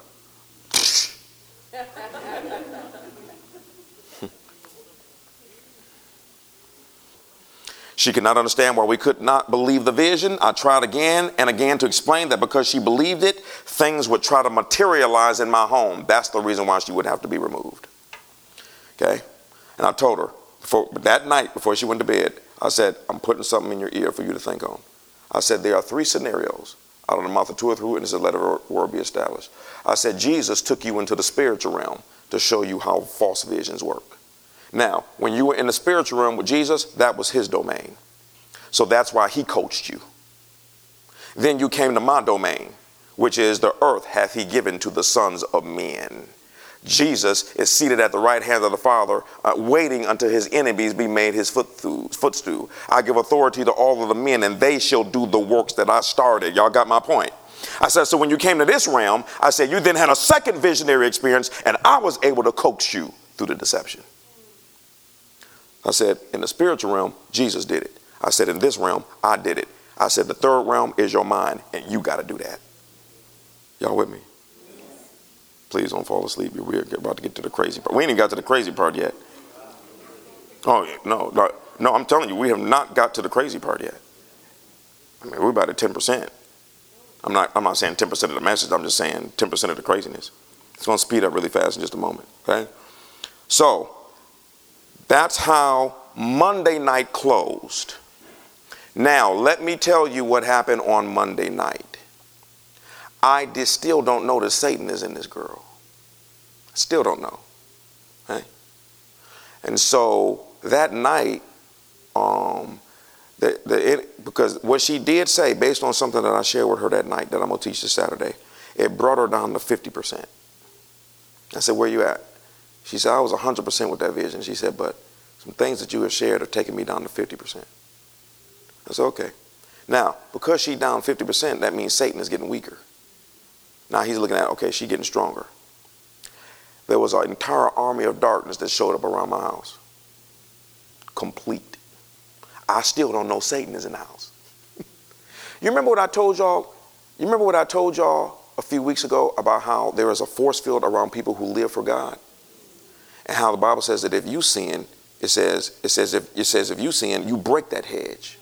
S1: She could not understand why we could not believe the vision. I tried again and again to explain that because she believed it, things would try to materialize in my home. That's the reason why she would have to be removed. Okay? And I told her before, that night before she went to bed, I said, I'm putting something in your ear for you to think on. I said, there are three scenarios. Out of the mouth of two or three witnesses, let a word be established. I said, Jesus took you into the spiritual realm to show you how false visions work. Now, when you were in the spiritual realm with Jesus, that was his domain. So that's why he coached you. Then you came to my domain, which is the earth hath he given to the sons of men. Jesus is seated at the right hand of the Father, uh, waiting until his enemies be made his footstool. I give authority to all of the men, and they shall do the works that I started. Y'all got my point. I said, so when you came to this realm, I said, you then had a second visionary experience, and I was able to coax you through the deception. I said, in the spiritual realm, Jesus did it. I said, in this realm, I did it. I said, the third realm is your mind, and you got to do that. Y'all with me? Please don't fall asleep. We're about to get to the crazy part. We ain't even got to the crazy part yet. Oh, no, no, no, I'm telling you, we have not got to the crazy part yet. I mean, we're about at 10%. I'm not, I'm not saying 10% of the message, I'm just saying 10% of the craziness. It's going to speed up really fast in just a moment, okay? So, that's how Monday night closed. Now, let me tell you what happened on Monday night. I still don't know that Satan is in this girl. Still don't know. Okay? And so that night, um, the, the, it, because what she did say, based on something that I shared with her that night that I'm going to teach this Saturday, it brought her down to 50%. I said, Where you at? She said, I was 100% with that vision. She said, But some things that you have shared are taking me down to 50%. I said, okay. Now, because she down 50%, that means Satan is getting weaker. Now he's looking at, okay, she getting stronger. There was an entire army of darkness that showed up around my house. Complete. I still don't know Satan is in the house. you remember what I told y'all? You remember what I told y'all a few weeks ago about how there is a force field around people who live for God? And how the Bible says that if you sin, it says, it says if it says if you sin, you break that hedge.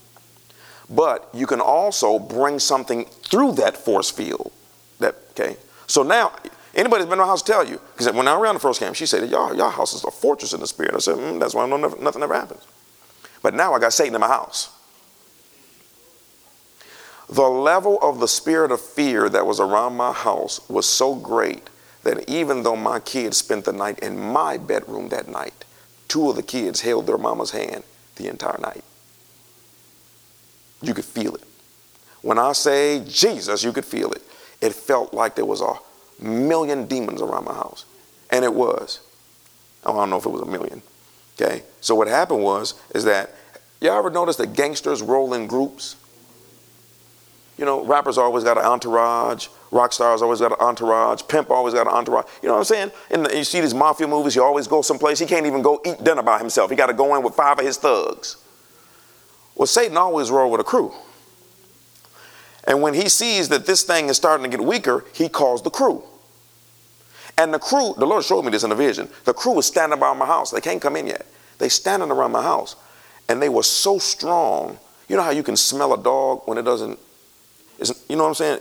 S1: But you can also bring something through that force field. That okay. So now anybody's been to my house tell you because when I ran the first camp, she said, "Y'all, y'all house is a fortress in the spirit." I said, mm, "That's why nothing ever happens." But now I got Satan in my house. The level of the spirit of fear that was around my house was so great that even though my kids spent the night in my bedroom that night, two of the kids held their mama's hand the entire night. You could feel it. When I say Jesus, you could feel it. It felt like there was a million demons around my house. And it was. Oh, I don't know if it was a million. Okay? So what happened was, is that, y'all ever notice that gangsters roll in groups? You know, rappers always got an entourage. Rock stars always got an entourage. Pimp always got an entourage. You know what I'm saying? And you see these mafia movies, you always go someplace. He can't even go eat dinner by himself. He got to go in with five of his thugs. Well, Satan always roll with a crew. And when he sees that this thing is starting to get weaker, he calls the crew. And the crew, the Lord showed me this in a vision. The crew was standing by my house. They can't come in yet. They standing around my house. And they were so strong. You know how you can smell a dog when it doesn't, you know what I'm saying?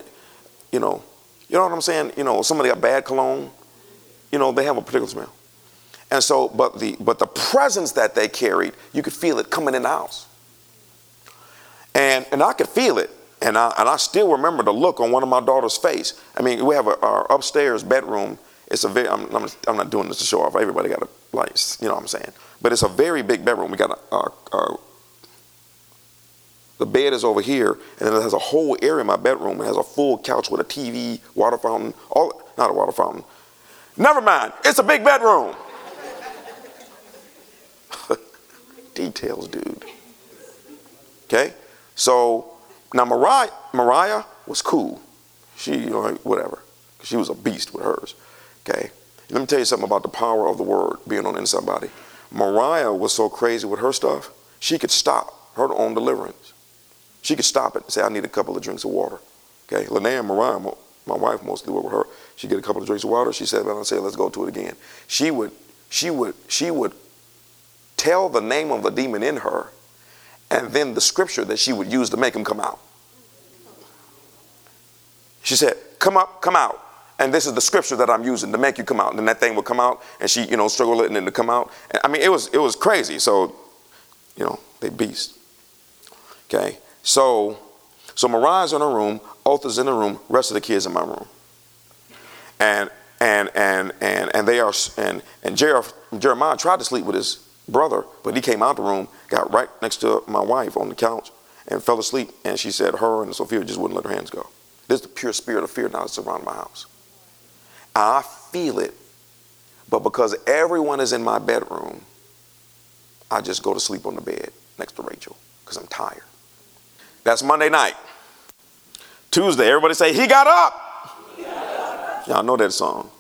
S1: you know, you know what I'm saying? You know, somebody got bad cologne, you know, they have a particular smell. And so, but the but the presence that they carried, you could feel it coming in the house. And and I could feel it. And I and I still remember the look on one of my daughter's face. I mean, we have a, our upstairs bedroom. It's a very I'm, I'm, I'm not doing this to show off. Everybody got a like, you know what I'm saying? But it's a very big bedroom. We got a, a, a the bed is over here, and then it has a whole area in my bedroom. It has a full couch with a TV, water fountain, all not a water fountain. Never mind, it's a big bedroom. Details, dude. Okay? So now Mariah, Mariah was cool. She, know, whatever. She was a beast with hers. Okay? Let me tell you something about the power of the word being on in somebody. Mariah was so crazy with her stuff, she could stop her own deliverance. She could stop it and say, I need a couple of drinks of water. Okay, Linnea Mariah, my wife mostly worked with her. She'd get a couple of drinks of water. She said, "Well, I say, let's go to it again." She would, she would, she would tell the name of the demon in her, and then the scripture that she would use to make him come out. She said, "Come up, come out." And this is the scripture that I'm using to make you come out. And then that thing would come out, and she, you know, struggle it and then to come out. And, I mean, it was it was crazy. So, you know, they beast. Okay. So, so Mariah's in her room, Otha's in the room, rest of the kids in my room. And and and and and they are and and Jeremiah tried to sleep with his brother, but he came out the room, got right next to my wife on the couch, and fell asleep. And she said her and Sophia just wouldn't let her hands go. This is the pure spirit of fear now that's around my house. I feel it, but because everyone is in my bedroom, I just go to sleep on the bed next to Rachel because I'm tired. That's Monday night. Tuesday, everybody say, He got up. Y'all know that song.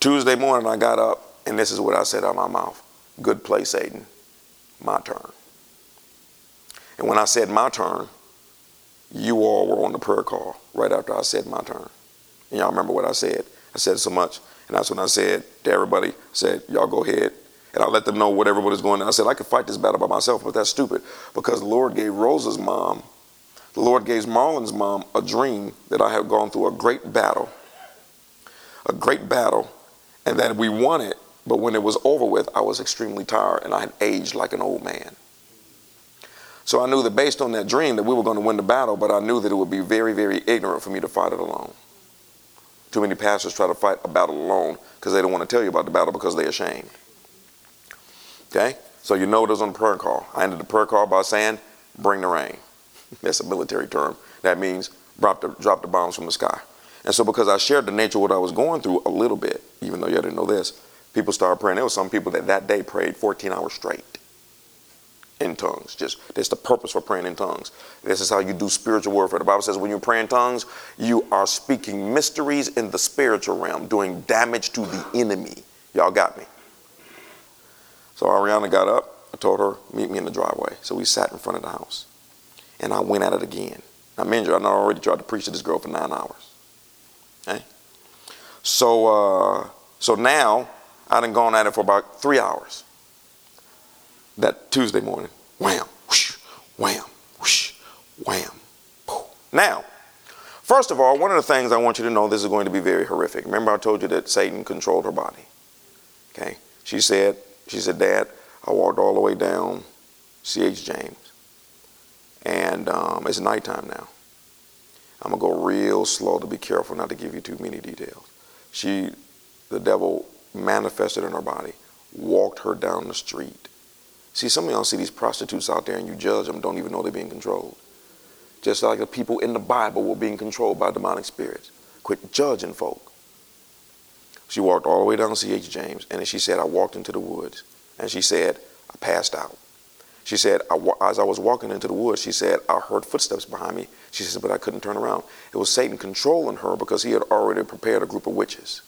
S1: Tuesday morning, I got up, and this is what I said out of my mouth Good play, Satan. My turn. And when I said my turn, you all were on the prayer call right after I said my turn. And y'all remember what I said? I said so much. And that's when I said to everybody, I said, y'all go ahead. And I let them know what everybody's going on. I said, I could fight this battle by myself, but that's stupid because the Lord gave Rosa's mom, the Lord gave Marlon's mom a dream that I had gone through a great battle, a great battle, and that we won it. But when it was over with, I was extremely tired and I had aged like an old man. So I knew that based on that dream that we were going to win the battle, but I knew that it would be very, very ignorant for me to fight it alone. Too many pastors try to fight a battle alone because they don't want to tell you about the battle because they're ashamed. Okay? So you know it was on the prayer call. I ended the prayer call by saying, bring the rain. That's a military term. That means drop the, drop the bombs from the sky. And so because I shared the nature of what I was going through a little bit, even though y'all didn't know this, people started praying. There were some people that that day prayed 14 hours straight in tongues. Just that's the purpose for praying in tongues. This is how you do spiritual warfare. The Bible says when you pray in tongues, you are speaking mysteries in the spiritual realm, doing damage to the enemy. Y'all got me. So Ariana got up. I told her, meet me in the driveway. So we sat in front of the house. And I went at it again. Now, mind you, I already tried to preach to this girl for nine hours. Okay? So, uh, so now, I done gone at it for about three hours. That Tuesday morning. Wham, whoosh, wham, whoosh, wham. Poof. Now, first of all, one of the things I want you to know, this is going to be very horrific. Remember I told you that Satan controlled her body. Okay? She said, she said, Dad, I walked all the way down C.H. James. And um, it's nighttime now. I'm going to go real slow to be careful not to give you too many details. She, the devil manifested in her body, walked her down the street. See, some of y'all see these prostitutes out there and you judge them, don't even know they're being controlled. Just like the people in the Bible were being controlled by demonic spirits. Quit judging folk. She walked all the way down to C.H. James, and she said, I walked into the woods. And she said, I passed out. She said, I, as I was walking into the woods, she said, I heard footsteps behind me. She said, but I couldn't turn around. It was Satan controlling her because he had already prepared a group of witches.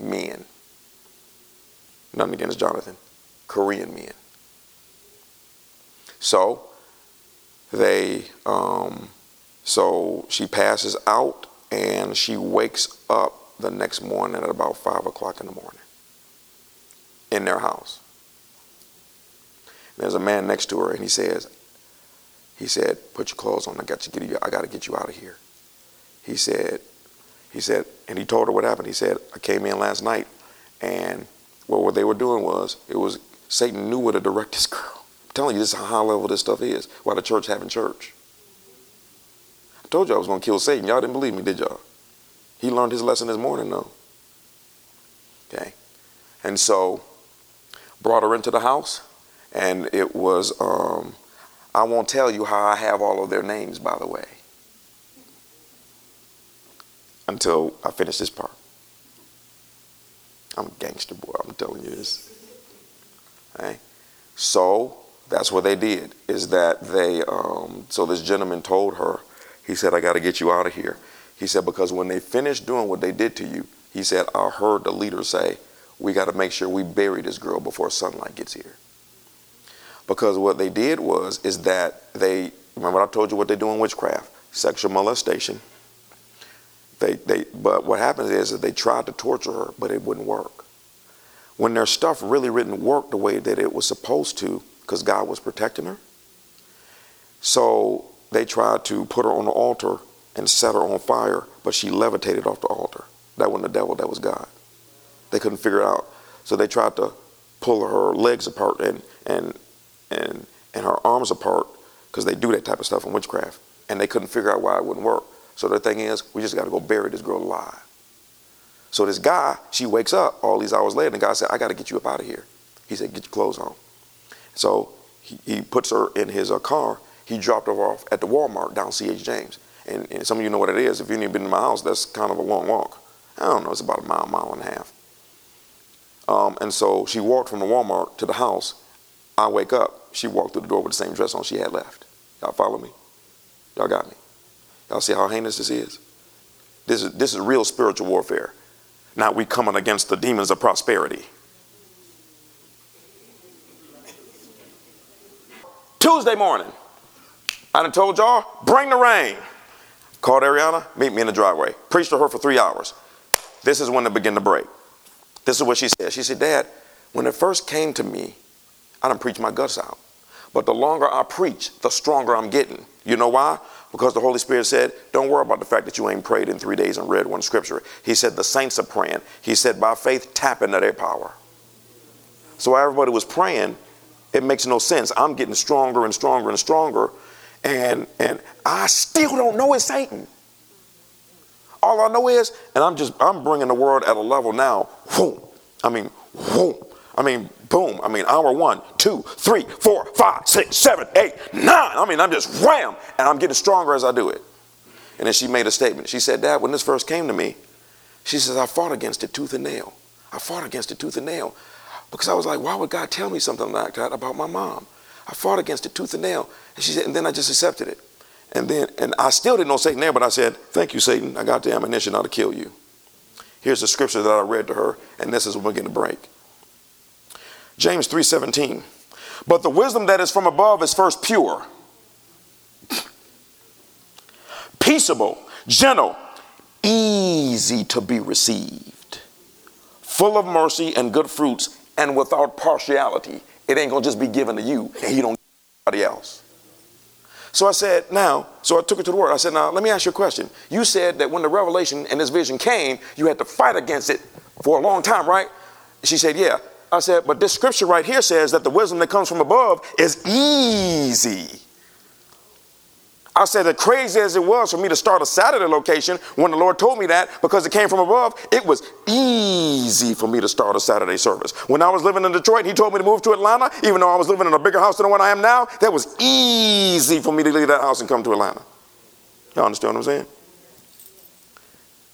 S1: Men. Nothing against Jonathan. Korean men. So, they, um, so she passes out and she wakes up the next morning at about 5 o'clock in the morning in their house. There's a man next to her, and he says, he said, put your clothes on. I got to get you. I got to get you out of here. He said, he said, and he told her what happened. He said, I came in last night, and well, what they were doing was, it was Satan knew where to direct this girl. I'm telling you, this is how high level this stuff is. Why the church having church? I told you I was going to kill Satan. Y'all didn't believe me, did y'all? He learned his lesson this morning, though. Okay, and so brought her into the house and it was um, i won't tell you how i have all of their names by the way until i finish this part i'm a gangster boy i'm telling you this okay? so that's what they did is that they um, so this gentleman told her he said i got to get you out of here he said because when they finished doing what they did to you he said i heard the leader say we got to make sure we bury this girl before sunlight gets here because what they did was is that they remember I told you what they do in witchcraft? Sexual molestation. They they but what happens is that they tried to torture her but it wouldn't work. When their stuff really didn't work the way that it was supposed to because God was protecting her so they tried to put her on the altar and set her on fire but she levitated off the altar that wasn't the devil that was God they couldn't figure it out so they tried to pull her legs apart and and and, and her arms apart because they do that type of stuff in witchcraft. And they couldn't figure out why it wouldn't work. So the thing is, we just got to go bury this girl alive. So this guy, she wakes up all these hours later, and the guy said, I got to get you up out of here. He said, Get your clothes on. So he, he puts her in his uh, car. He dropped her off at the Walmart down C.H. James. And, and, some of you know what it is. If you've been to my house, that's kind of a long walk. I don't know, it's about a mile, mile and a half. Um, and so she walked from the Walmart to the house. I wake up. She walked through the door with the same dress on she had left. Y'all follow me? Y'all got me? Y'all see how heinous this is? This is, this is real spiritual warfare. Now we coming against the demons of prosperity. Tuesday morning, I done told y'all, bring the rain. Called Ariana, meet me in the driveway. Preached to her for three hours. This is when it began to break. This is what she said. She said, Dad, when it first came to me, I didn't preach my guts out. But the longer I preach, the stronger I'm getting. You know why? Because the Holy Spirit said, Don't worry about the fact that you ain't prayed in three days and read one scripture. He said, The saints are praying. He said, By faith, tap into their power. So while everybody was praying, it makes no sense. I'm getting stronger and stronger and stronger. And, and I still don't know it's Satan. All I know is, and I'm just, I'm bringing the world at a level now. Whoom. I mean, whoom. I mean, boom. I mean, hour one, two, three, four, five, six, seven, eight, nine. I mean, I'm just wham, and I'm getting stronger as I do it. And then she made a statement. She said, Dad, when this first came to me, she says, I fought against it tooth and nail. I fought against it tooth and nail because I was like, why would God tell me something like that about my mom? I fought against it tooth and nail. And she said, and then I just accepted it. And then, and I still didn't know Satan there, but I said, thank you, Satan. I got the ammunition now to kill you. Here's the scripture that I read to her, and this is what we're going to break. James 3:17. But the wisdom that is from above is first pure, peaceable, gentle, easy to be received, full of mercy and good fruits, and without partiality. It ain't gonna just be given to you, and you don't anybody else. So I said, now, so I took it to the word. I said, now, let me ask you a question. You said that when the revelation and this vision came, you had to fight against it for a long time, right? She said, yeah. I said, but this scripture right here says that the wisdom that comes from above is easy. I said, as crazy as it was for me to start a Saturday location when the Lord told me that because it came from above, it was easy for me to start a Saturday service. When I was living in Detroit, He told me to move to Atlanta, even though I was living in a bigger house than the one I am now. That was easy for me to leave that house and come to Atlanta. Y'all understand what I'm saying?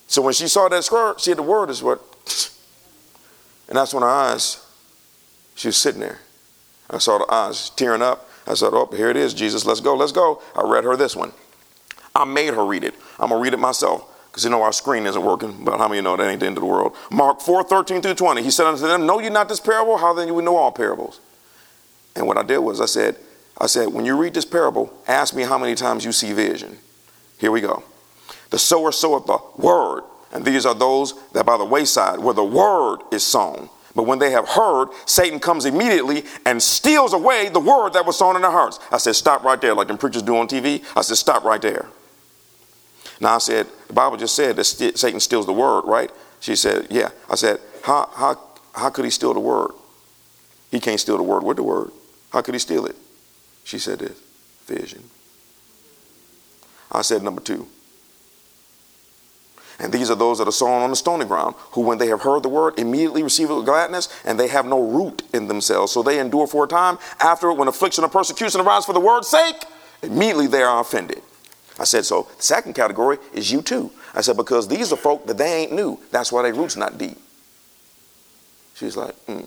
S1: So when she saw that skirt, she had the word is what, and that's when her eyes she was sitting there. I saw the eyes tearing up. I said, Oh, here it is, Jesus, let's go, let's go. I read her this one. I made her read it. I'm going to read it myself because you know our screen isn't working, but how many know that ain't the end of the world? Mark 4 13 through 20. He said unto them, Know you not this parable? How then you would know all parables? And what I did was I said, I said, when you read this parable, ask me how many times you see vision. Here we go. The sower soweth the word, and these are those that by the wayside where the word is sown. But when they have heard, Satan comes immediately and steals away the word that was sown in their hearts. I said, stop right there, like the preachers do on TV. I said, stop right there. Now I said, the Bible just said that Satan steals the word, right? She said, yeah. I said, how, how, how could he steal the word? He can't steal the word with the word. How could he steal it? She said this, vision. I said, number two, and these are those that are sown on the stony ground, who, when they have heard the word, immediately receive it with gladness, and they have no root in themselves. So they endure for a time. After, when affliction or persecution arises for the word's sake, immediately they are offended. I said, so the second category is you too. I said, because these are folk that they ain't new. That's why their roots not deep. She's like, hmm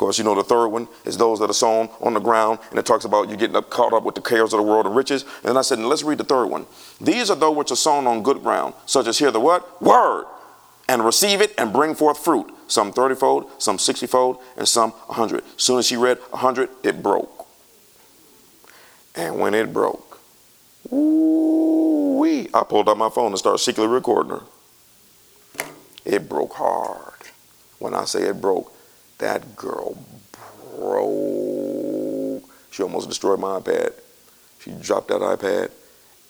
S1: course, you know, the third one is those that are sown on the ground, and it talks about you getting up, caught up with the cares of the world and riches. And I said, let's read the third one. These are those which are sown on good ground, such as hear the what? Word, and receive it and bring forth fruit. Some 30 fold, some 60 fold, and some a 100. As soon as she read a 100, it broke. And when it broke, wee, I pulled out my phone and started secretly recording her. It broke hard. When I say it broke, that girl broke. She almost destroyed my iPad. She dropped that iPad,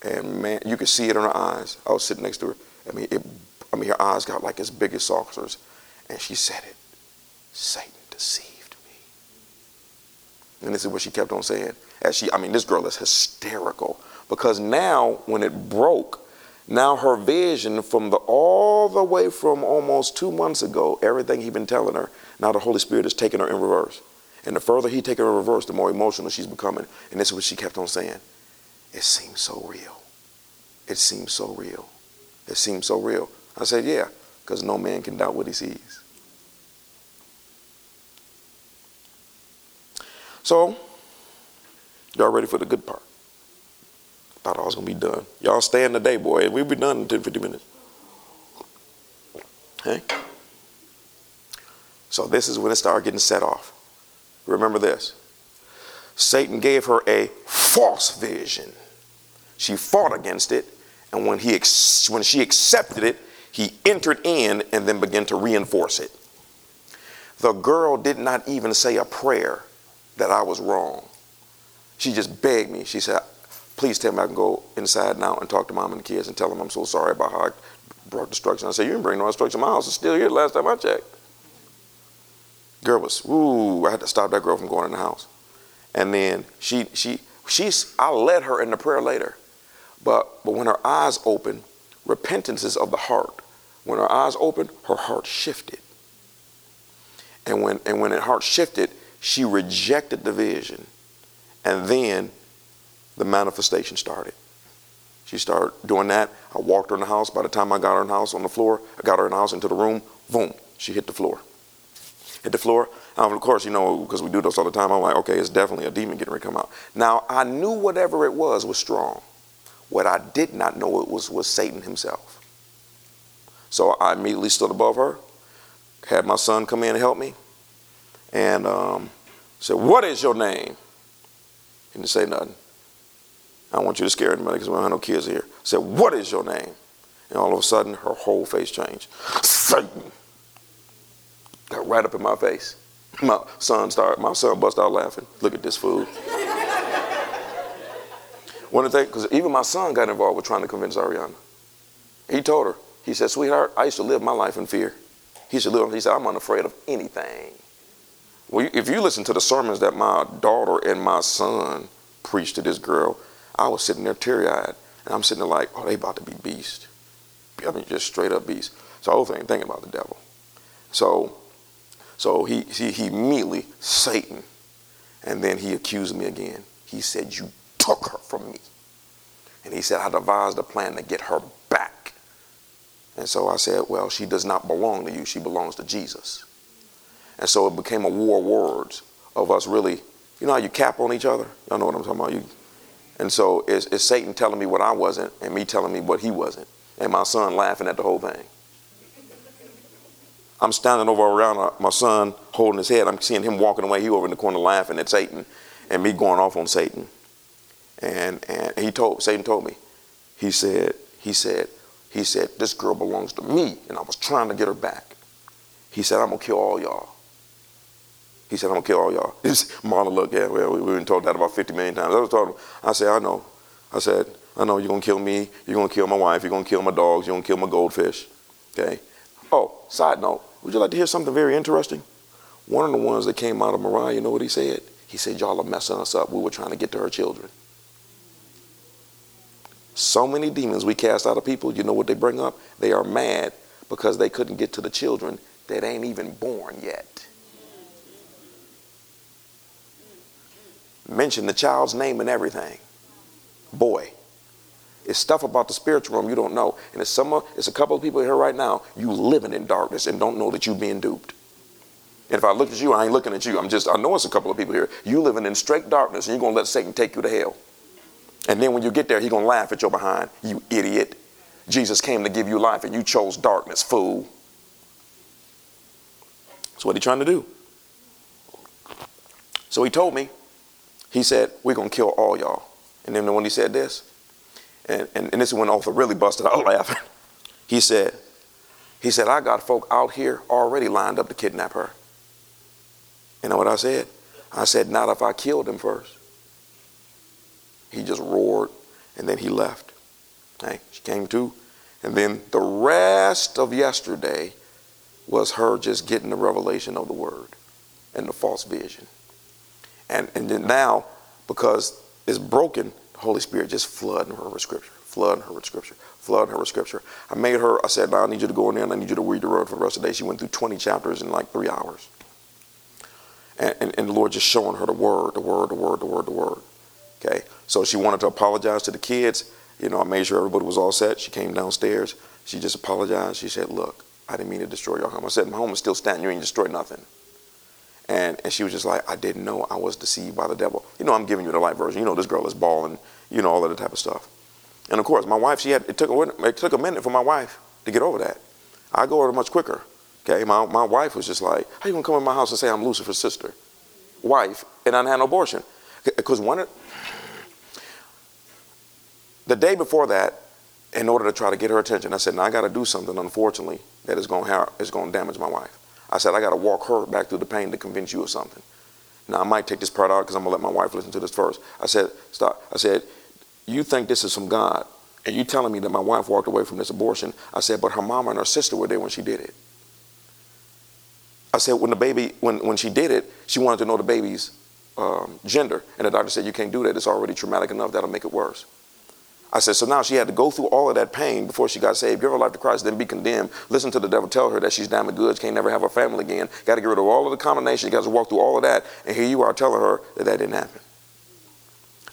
S1: and man, you could see it in her eyes. I was sitting next to her. I mean, it, I mean, her eyes got like as big as saucers, and she said it. Satan deceived me. And this is what she kept on saying. As she, I mean, this girl is hysterical because now when it broke, Now her vision from the all the way from almost two months ago, everything he'd been telling her, now the Holy Spirit is taking her in reverse. And the further he take her in reverse, the more emotional she's becoming. And this is what she kept on saying. It seems so real. It seems so real. It seems so real. I said, yeah, because no man can doubt what he sees. So, y'all ready for the good part? Thought I was to be done. Y'all stay in the day, boy. We'll be done in 10, 50 minutes. Okay? So this is when it started getting set off. Remember this. Satan gave her a false vision. She fought against it, and when, he ex- when she accepted it, he entered in and then began to reinforce it. The girl did not even say a prayer that I was wrong. She just begged me. She said, please tell me I can go inside now and talk to mom and the kids and tell them I'm so sorry about how I brought destruction. I said, you didn't bring no destruction. My house is still here the last time I checked. Girl was, ooh, I had to stop that girl from going in the house. And then she, she, she's, I led her in the prayer later. But, but when her eyes opened, repentance is of the heart. When her eyes opened, her heart shifted. And when, and when her heart shifted, she rejected the vision. And then the manifestation started. She started doing that. I walked her in the house. By the time I got her in the house on the floor, I got her in the house into the room, boom, she hit the floor. Hit the floor. Of course, you know, because we do this all the time, I'm like, okay, it's definitely a demon getting ready to come out. Now, I knew whatever it was was strong. What I did not know it was was Satan himself. So I immediately stood above her, had my son come in and help me, and um, said, What is your name? He didn't say nothing. I don't want you to scare anybody because we don't have no kids here. I said, What is your name? And all of a sudden, her whole face changed. Satan. Got right up in my face. My son started, my son bust out laughing. Look at this fool. One of the things, because even my son got involved with trying to convince Ariana. He told her, he said, sweetheart, I used to live my life in fear. He said, he said, I'm unafraid of anything. Well, if you listen to the sermons that my daughter and my son preached to this girl, I was sitting there teary-eyed, and I'm sitting there like, oh, they about to be beast. I mean, just straight up beast. So I was thinking about the devil. So, so he, he, he immediately, Satan, and then he accused me again. He said, you took her from me. And he said, I devised a plan to get her back. And so I said, well, she does not belong to you. She belongs to Jesus. And so it became a war of words of us really, you know how you cap on each other? Y'all know what I'm talking about? You, and so it's, it's Satan telling me what I wasn't and me telling me what he wasn't. And my son laughing at the whole thing. I'm standing over around uh, my son holding his head. I'm seeing him walking away. He over in the corner laughing at Satan and me going off on Satan. And, and he told, Satan told me, he said, he said, he said, this girl belongs to me. And I was trying to get her back. He said, I'm going to kill all y'all. He said, I'm going to kill all y'all. This looked at, well, we've been told that about 50 million times. I was told him, I said, I know. I said, I know you're going to kill me. You're going to kill my wife. You're going to kill my dogs. You're going to kill my goldfish. Okay. Oh, side note, would you like to hear something very interesting? One of the ones that came out of Mariah, you know what he said? He said, y'all are messing us up. We were trying to get to her children. So many demons we cast out of people, you know what they bring up? They are mad because they couldn't get to the children that ain't even born yet. Mention the child's name and everything. Boy. It's stuff about the spiritual realm you don't know. And it's some it's a couple of people here right now, you living in darkness and don't know that you're being duped. And if I look at you, I ain't looking at you. I'm just I know it's a couple of people here. You living in straight darkness and you're gonna let Satan take you to hell. And then when you get there, he's going to laugh at your behind. You idiot. Jesus came to give you life and you chose darkness, fool. That's what he's trying to do. So he told me, he said, we're to kill all y'all. And then when he said this, and, and, and this is when Otha really busted out laughing. He said, he said, I got folk out here already lined up to kidnap her. You know what I said? I said, not if I killed him first. He just roared and then he left. Okay, she came to. And then the rest of yesterday was her just getting the revelation of the word and the false vision. And, and then now, because it's broken, Holy Spirit just flooding her with scripture. flooding her with scripture, flooding her with scripture. I made her, I said, now I need you to go in there and I need you to read the word for the rest of the day. She went through 20 chapters in like three hours. And, and, and the Lord just showing her the word, the word, the word, the word, the word. Okay? So she wanted to apologize to the kids. You know, I made sure everybody was all set. She came downstairs. She just apologized. She said, Look, I didn't mean to destroy your home. I said, My home is still standing. You ain't destroyed nothing. And, and she was just like, I didn't know I was deceived by the devil. You know, I'm giving you the light version. You know, this girl is balling, you know, all of that type of stuff. And of course, my wife, she had, it took, a, it took a minute for my wife to get over that. I go over much quicker. Okay, my, my wife was just like, how you gonna come in my house and say I'm Lucifer's sister, wife, and I had an abortion? Because one, the day before that, in order to try to get her attention, I said, now I got to do something, unfortunately, that is gonna is going to damage my wife. I said, I got to walk her back through the pain to convince you of something. Now, I might take this part out because I'm going to let my wife listen to this first. I said, stop. I said, you think this is from God, and you telling me that my wife walked away from this abortion. I said, but her mama and her sister were there when she did it. I said, when the baby, when, when she did it, she wanted to know the baby's um, gender. And the doctor said, you can't do that. It's already traumatic enough. That'll make it worse. I said, so now she had to go through all of that pain before she got saved, give her life to Christ, then be condemned, listen to the devil tell her that she's damn goods, can't never have a family again, got to get rid of all of the combinations, got to walk through all of that, and here you are telling her that that didn't happen.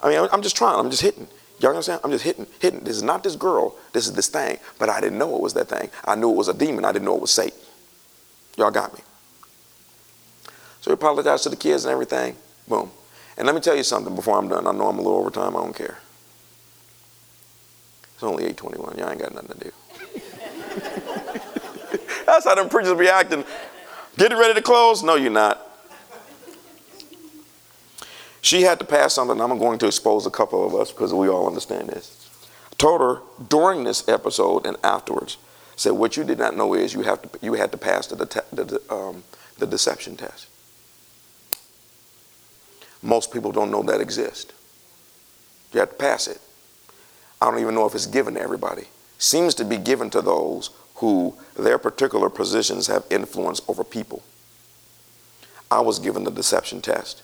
S1: I mean, I'm just trying, I'm just hitting. Y'all understand? I'm just hitting, hitting. This is not this girl, this is this thing, but I didn't know it was that thing. I knew it was a demon, I didn't know it was Satan. Y'all got me. So he apologized to the kids and everything. Boom. And let me tell you something before I'm done. I know I'm a little over time, I don't care. It's only 821. Y'all ain't got nothing to do. That's how them preachers be acting. Getting ready to close? No, you're not. She had to pass something. I'm going to expose a couple of us because we all understand this. I told her during this episode and afterwards, said, What you did not know is you, have to, you had to pass the, the, um, the deception test. Most people don't know that exists. You have to pass it. I don't even know if it's given to everybody. Seems to be given to those who their particular positions have influence over people. I was given the deception test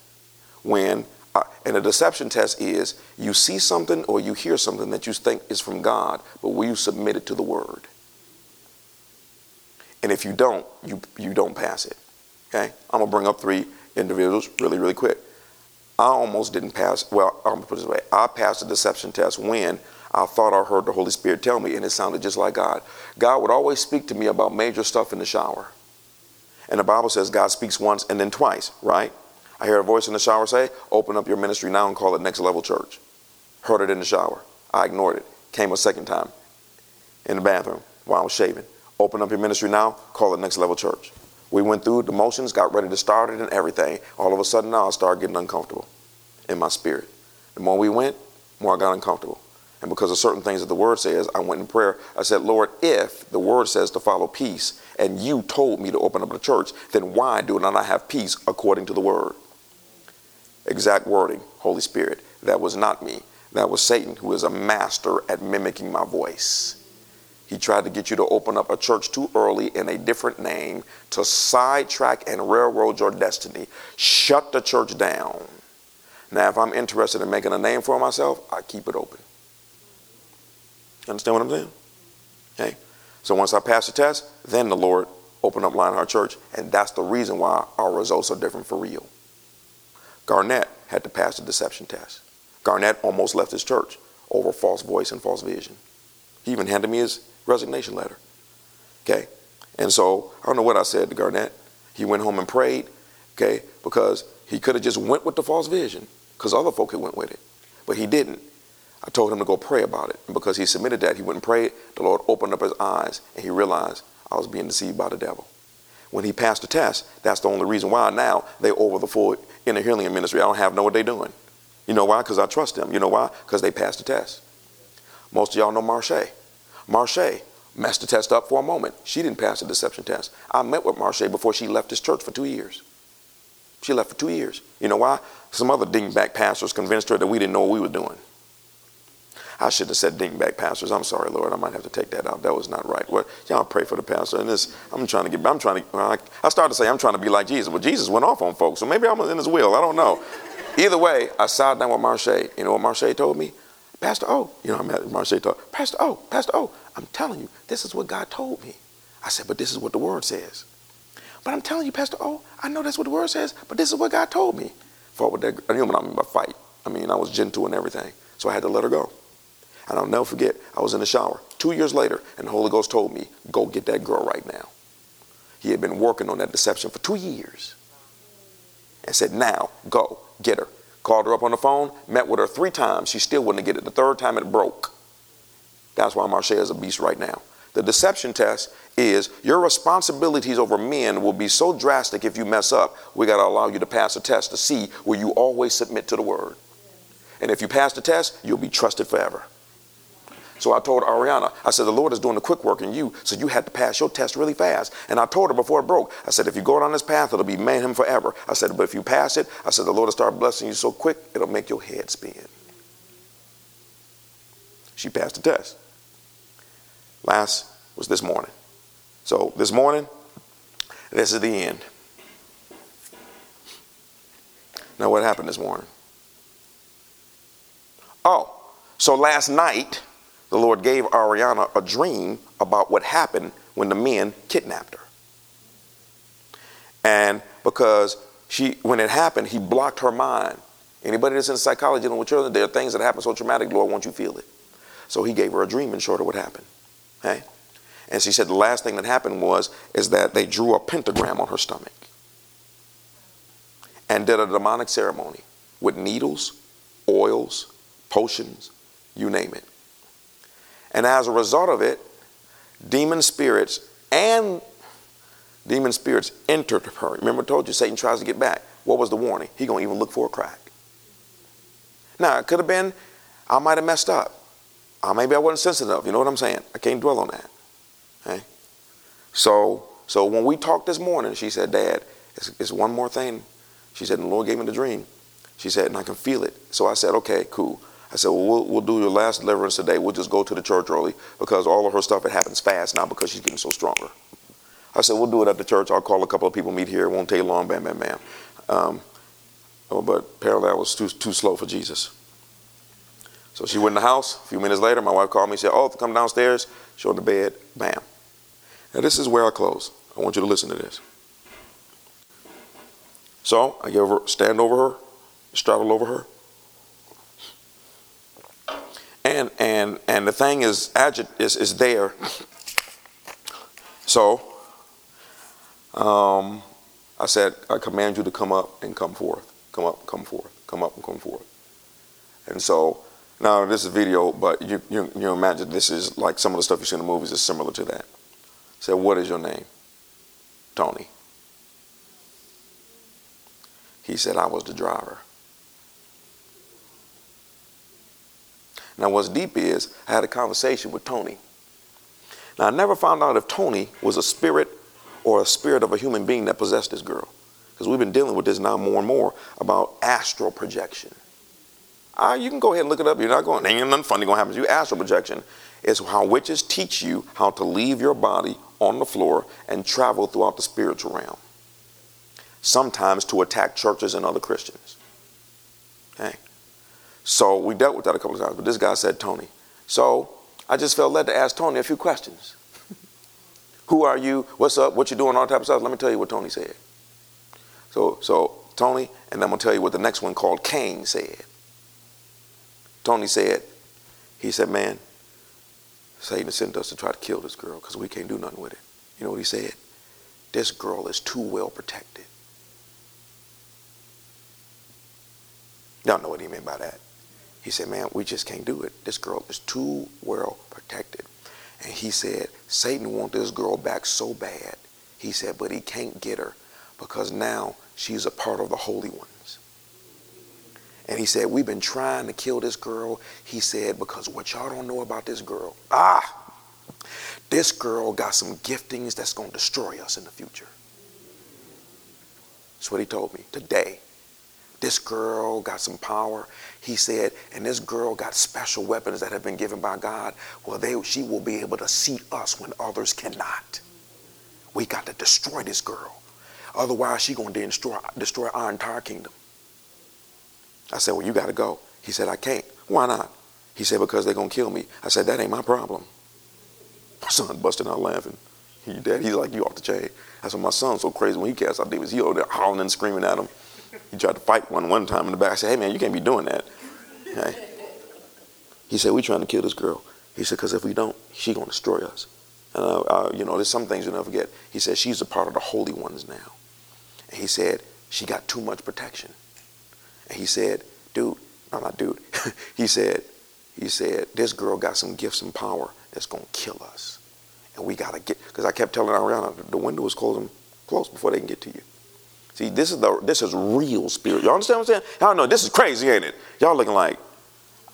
S1: when, I, and the deception test is you see something or you hear something that you think is from God, but will you submit it to the Word? And if you don't, you, you don't pass it. Okay? I'm going to bring up three individuals really, really quick. I almost didn't pass, well, I'm going to put this way. I passed the deception test when I thought I heard the Holy Spirit tell me, and it sounded just like God. God would always speak to me about major stuff in the shower. And the Bible says God speaks once and then twice, right? I hear a voice in the shower say, Open up your ministry now and call it Next Level Church. Heard it in the shower. I ignored it. Came a second time in the bathroom while I was shaving. Open up your ministry now, call it Next Level Church. We went through the motions, got ready to start it and everything. All of a sudden now I started getting uncomfortable in my spirit. The more we went, the more I got uncomfortable. And because of certain things that the word says, I went in prayer. I said, Lord, if the word says to follow peace and you told me to open up the church, then why do not I have peace according to the word? Exact wording, Holy Spirit. That was not me. That was Satan, who is a master at mimicking my voice. He tried to get you to open up a church too early in a different name to sidetrack and railroad your destiny. Shut the church down. Now, if I'm interested in making a name for myself, I keep it open. You understand what I'm saying? Okay. So once I pass the test, then the Lord opened up Lionheart Church, and that's the reason why our results are different for real. Garnett had to pass the deception test. Garnett almost left his church over false voice and false vision. He even handed me his resignation letter. Okay. And so I don't know what I said to Garnett. He went home and prayed, okay, because he could have just went with the false vision, because other folk had went with it. But he didn't. I told him to go pray about it. And because he submitted that, he went and prayed. The Lord opened up his eyes and he realized I was being deceived by the devil. When he passed the test, that's the only reason why now they over the full inner healing ministry. I don't have know what they're doing. You know why? Because I trust them. You know why? Because they passed the test. Most of y'all know Marche. Marche messed the test up for a moment. She didn't pass the deception test. I met with Marche before she left this church for two years. She left for two years. You know why? Some other dingback pastors convinced her that we didn't know what we were doing. I should have said dingback pastors. I'm sorry, Lord. I might have to take that out. That was not right. What y'all pray for the pastor. And this, I'm trying to get. I'm trying to. I, I started to say I'm trying to be like Jesus, but Jesus went off on folks. So maybe I'm in His will. I don't know. Either way, I sat down with Marche. You know what Marche told me? Pastor O, you know, I'm at Marche talk, Pastor O, Pastor O, I'm telling you, this is what God told me. I said, but this is what the word says. But I'm telling you, Pastor O, I know that's what the word says, but this is what God told me. Fought with that, I knew what I mean by fight. I mean, I was gentle and everything. So I had to let her go. And I'll never forget, I was in the shower two years later, and the Holy Ghost told me, go get that girl right now. He had been working on that deception for two years. And said, now, go, get her. Called her up on the phone, met with her three times. She still wouldn't get it. The third time it broke. That's why Marche is a beast right now. The deception test is your responsibilities over men will be so drastic if you mess up. We got to allow you to pass a test to see will you always submit to the word. And if you pass the test, you'll be trusted forever. So I told Ariana, I said, the Lord is doing the quick work in you, so you had to pass your test really fast. And I told her before it broke, I said, if you go down this path, it'll be man him forever. I said, but if you pass it, I said, the Lord will start blessing you so quick, it'll make your head spin. She passed the test. Last was this morning. So this morning, this is the end. Now, what happened this morning? Oh, so last night, the Lord gave Ariana a dream about what happened when the men kidnapped her. And because she, when it happened, he blocked her mind. Anybody that's in psychology dealing with children, there are things that happen so traumatic, Lord won't you feel it. So he gave her a dream and showed her what happened. Okay? And she said the last thing that happened was is that they drew a pentagram on her stomach and did a demonic ceremony with needles, oils, potions, you name it. And as a result of it, demon spirits and demon spirits entered her. Remember I told you Satan tries to get back. What was the warning? He gonna even look for a crack. Now it could have been I might have messed up. Uh, maybe I wasn't sensitive. You know what I'm saying? I can't dwell on that. Okay? So so when we talked this morning, she said, Dad, it's, it's one more thing. She said, the Lord gave me the dream. She said, and I can feel it. So I said, okay, cool. I said, well, we'll, we'll do your last deliverance today. We'll just go to the church early because all of her stuff, it happens fast now because she's getting so stronger. I said, we'll do it at the church. I'll call a couple of people, meet here. It won't take long, bam, bam, bam. Um, oh, but I was too, too slow for Jesus. So she went in the house. A few minutes later, my wife called me and said, oh, come downstairs. Showed the bed. Bam. Now, this is where I close. I want you to listen to this. So I give her, stand over her, straddle over her. And and and the thing is agit is, is there. So um, i said i command you to come up and come forth come up come forth come up and come forth. And so now this is video but you, you, you imagine this is like some of the stuff you see in the movies is similar to that. Said what is your name? Tony. He said i was the driver Now, what's deep is I had a conversation with Tony. Now, I never found out if Tony was a spirit or a spirit of a human being that possessed this girl. Because we've been dealing with this now more and more about astral projection. Uh, you can go ahead and look it up. You're not going, ain't nothing funny going to happen to you. Astral projection is how witches teach you how to leave your body on the floor and travel throughout the spiritual realm. Sometimes to attack churches and other Christians. Okay? So we dealt with that a couple of times, but this guy said Tony. So I just felt led to ask Tony a few questions. Who are you? What's up? What you doing? All type of stuff. Let me tell you what Tony said. So, so Tony, and I'm gonna tell you what the next one called Cain said. Tony said, he said, man, Satan sent us to try to kill this girl because we can't do nothing with it. You know what he said? This girl is too well protected. Y'all know what he meant by that. He said, man, we just can't do it. This girl is too well protected. And he said, Satan wants this girl back so bad. He said, but he can't get her because now she's a part of the holy ones. And he said, we've been trying to kill this girl. He said, because what y'all don't know about this girl, ah, this girl got some giftings that's going to destroy us in the future. That's what he told me today. This girl got some power. He said, and this girl got special weapons that have been given by God. Well, they, she will be able to see us when others cannot. We got to destroy this girl. Otherwise, she's going to destroy, destroy our entire kingdom. I said, well, you got to go. He said, I can't. Why not? He said, because they're going to kill me. I said, that ain't my problem. My son busted out laughing. He, dad, he's like, you off the chain. That's said, my son's so crazy when he casts out demons. He over there howling and screaming at him. He tried to fight one one time in the back. I said, hey, man, you can't be doing that. Hey. He said, we're trying to kill this girl. He said, because if we don't, she's going to destroy us. Uh, uh, you know, there's some things you'll never forget. He said, she's a part of the holy ones now. And he said, she got too much protection. And he said, dude, no, not dude. he said, he said, this girl got some gifts and power that's going to kill us. And we got to get, because I kept telling Ariana, the window is closing close before they can get to you. See, this is the this is real spirit. Y'all understand what I'm saying? Y'all know this is crazy, ain't it? Y'all looking like,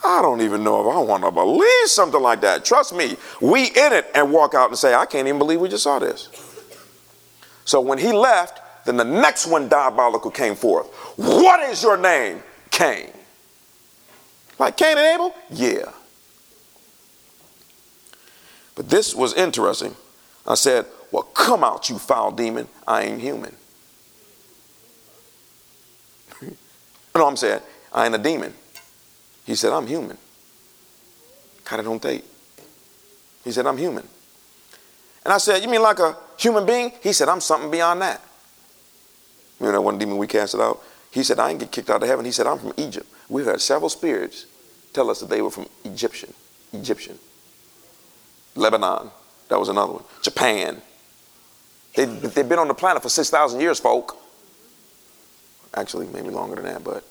S1: I don't even know if I want to believe something like that. Trust me, we in it and walk out and say, I can't even believe we just saw this. So when he left, then the next one diabolical came forth. What is your name? Cain. Like Cain and Abel? Yeah. But this was interesting. I said, Well, come out, you foul demon. I ain't human. No, I'm saying, I ain't a demon. He said, I'm human. Kind of don't take. He said, I'm human. And I said, You mean like a human being? He said, I'm something beyond that. Remember that one demon we cast it out? He said, I ain't get kicked out of heaven. He said, I'm from Egypt. We've had several spirits tell us that they were from Egyptian. Egyptian. Lebanon. That was another one. Japan. They, they've been on the planet for 6,000 years, folk. Actually, maybe longer than that, but.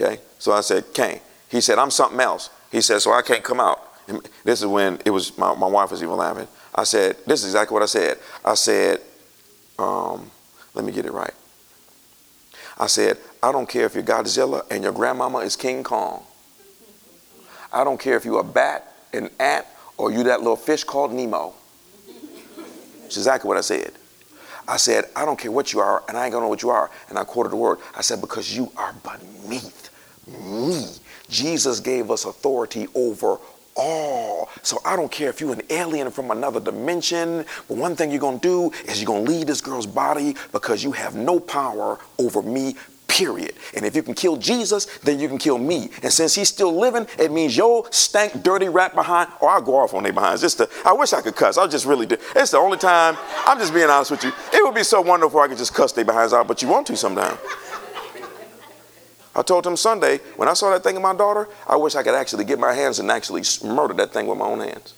S1: Okay. So I said, Cain. He said, I'm something else. He said, so I can't come out. And this is when it was, my, my wife was even laughing. I said, this is exactly what I said. I said, um, let me get it right. I said, I don't care if you're Godzilla and your grandmama is King Kong. I don't care if you're a bat, an ant, or you that little fish called Nemo. It's exactly what I said. I said, I don't care what you are, and I ain't gonna know what you are. And I quoted the word. I said, because you are beneath me. Jesus gave us authority over all. So I don't care if you're an alien from another dimension, but one thing you're going to do is you're going to leave this girl's body because you have no power over me, period. And if you can kill Jesus, then you can kill me. And since he's still living, it means yo stank, dirty rat behind, or I'll go off on their behinds. Just to, I wish I could cuss. I just really do. It's the only time, I'm just being honest with you. It would be so wonderful if I could just cuss their behinds out, but you want to sometime. I told him Sunday, when I saw that thing in my daughter, I wish I could actually get my hands and actually murder that thing with my own hands.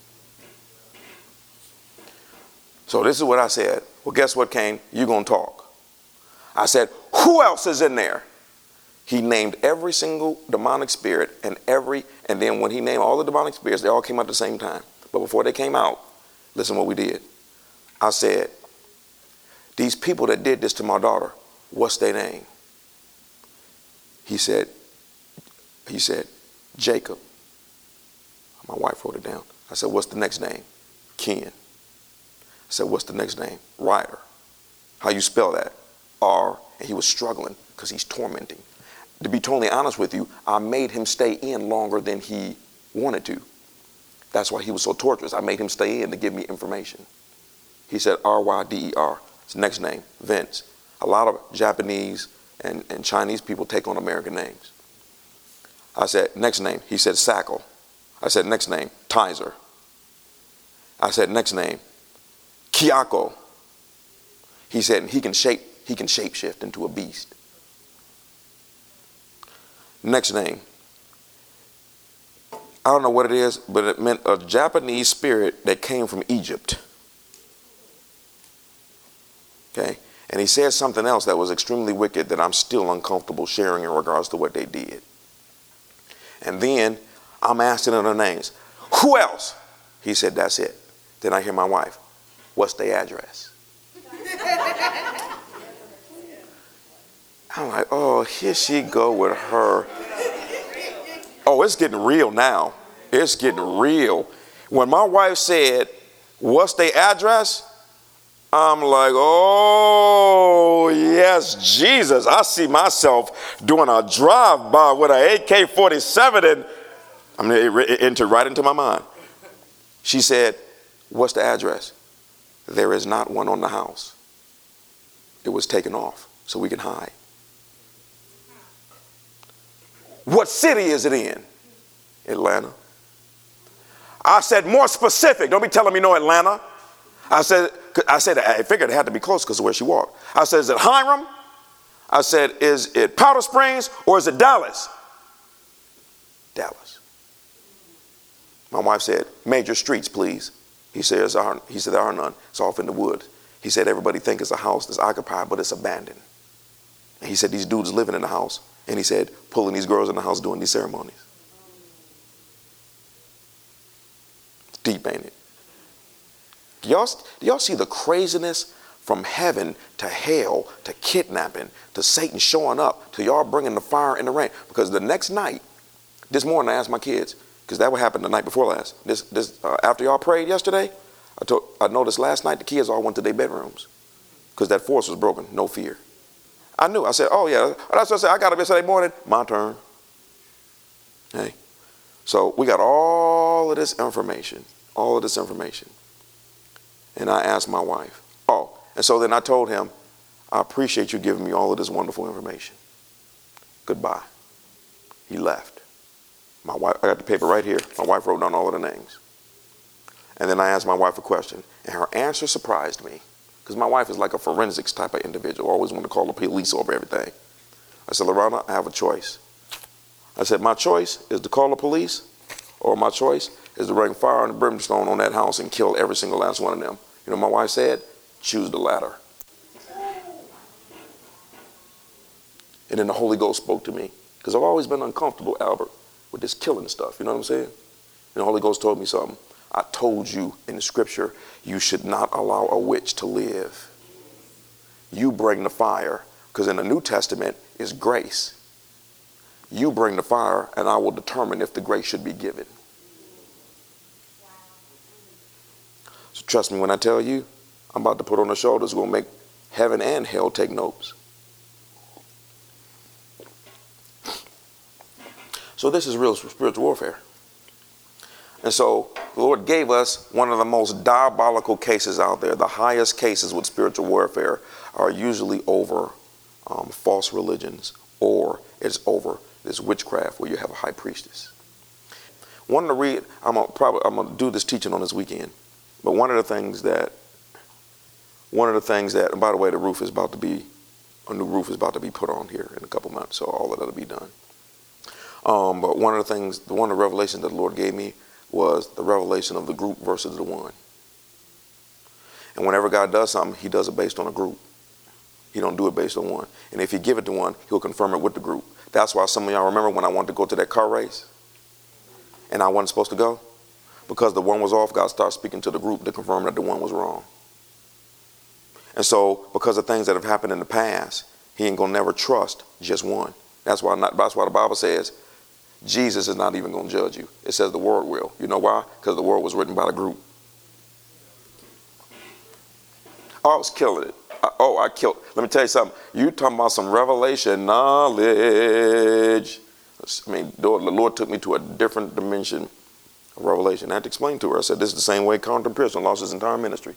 S1: So this is what I said. Well, guess what, Cain? You're going to talk. I said, who else is in there? He named every single demonic spirit and every, and then when he named all the demonic spirits, they all came out at the same time. But before they came out, listen what we did. I said, these people that did this to my daughter, what's their name? He said, he said, Jacob. My wife wrote it down. I said, what's the next name? Ken. I said, what's the next name? Ryder. How you spell that? And he was struggling because he's tormenting. To be totally honest with you, I made him stay in longer than he wanted to. That's why he was so torturous. I made him stay in to give me information. He said R Y D E R. His next name, Vince. A lot of Japanese and, and Chinese people take on American names. I said, next name. He said, Sackle. I said, next name, Tizer. I said, next name, Kiako. He said, he can shape, he can shapeshift into a beast. Next name. I don't know what it is, but it meant a Japanese spirit that came from Egypt. Okay? And he said something else that was extremely wicked that I'm still uncomfortable sharing in regards to what they did. And then I'm asking their names. Who else? He said, That's it. Then I hear my wife, What's the address? I'm like, Oh, here she go with her. Oh, it's getting real now. It's getting real. When my wife said, What's the address? I'm like, oh, yes, Jesus. I see myself doing a drive by with an AK 47 and I mean, it entered right into my mind. She said, What's the address? There is not one on the house. It was taken off so we can hide. What city is it in? Atlanta. I said, more specific. Don't be telling me no Atlanta. I said, I said, I figured it had to be close because of where she walked. I said, is it Hiram? I said, is it Powder Springs or is it Dallas? Dallas. My wife said, major streets, please. He says, he said, there are none. It's off in the woods. He said, everybody think it's a house that's occupied, but it's abandoned. And he said, these dudes living in the house. And he said, pulling these girls in the house doing these ceremonies. It's deep, ain't it? Do y'all, do y'all see the craziness from heaven to hell to kidnapping to Satan showing up to y'all bringing the fire and the rain? Because the next night, this morning I asked my kids, because that would happen the night before last. This, this, uh, after y'all prayed yesterday, I, told, I noticed last night the kids all went to their bedrooms because that force was broken, no fear. I knew. I said, oh, yeah. That's what I said. I got up yesterday morning. My turn. Hey. So we got all of this information all of this information. And I asked my wife, oh, and so then I told him, I appreciate you giving me all of this wonderful information. Goodbye. He left. My wife, I got the paper right here. My wife wrote down all of the names. And then I asked my wife a question, and her answer surprised me. Because my wife is like a forensics type of individual, always want to call the police over everything. I said, Lorana, I have a choice. I said, my choice is to call the police, or my choice is to bring fire and brimstone on that house and kill every single last one of them. You know, my wife said, choose the latter. And then the Holy Ghost spoke to me because I've always been uncomfortable, Albert, with this killing stuff. You know what I'm saying? And the Holy Ghost told me something. I told you in the scripture, you should not allow a witch to live. You bring the fire because in the New Testament is grace. You bring the fire, and I will determine if the grace should be given. So trust me when I tell you, I'm about to put on show that's going to make heaven and hell take notes. So this is real spiritual warfare. And so the Lord gave us one of the most diabolical cases out there. The highest cases with spiritual warfare are usually over um, false religions or it's over this witchcraft where you have a high priestess. One to read, I'm gonna probably I'm gonna do this teaching on this weekend. But one of the things that, one of the things that, by the way, the roof is about to be, a new roof is about to be put on here in a couple months, so all of that'll be done. Um, but one of the things, the one of the revelations that the Lord gave me was the revelation of the group versus the one. And whenever God does something, He does it based on a group. He don't do it based on one. And if He give it to one, He'll confirm it with the group. That's why some of y'all remember when I wanted to go to that car race, and I wasn't supposed to go because the one was off, God started speaking to the group to confirm that the one was wrong. And so, because of things that have happened in the past, he ain't gonna never trust just one. That's why not, that's why the Bible says Jesus is not even gonna judge you. It says the world will. You know why? Because the world was written by the group. Oh, I was killing it. I, oh, I killed. Let me tell you something. You talking about some revelation knowledge. I mean, the Lord took me to a different dimension of Revelation. I had to explain to her. I said, this is the same way Carlton Pearson lost his entire ministry.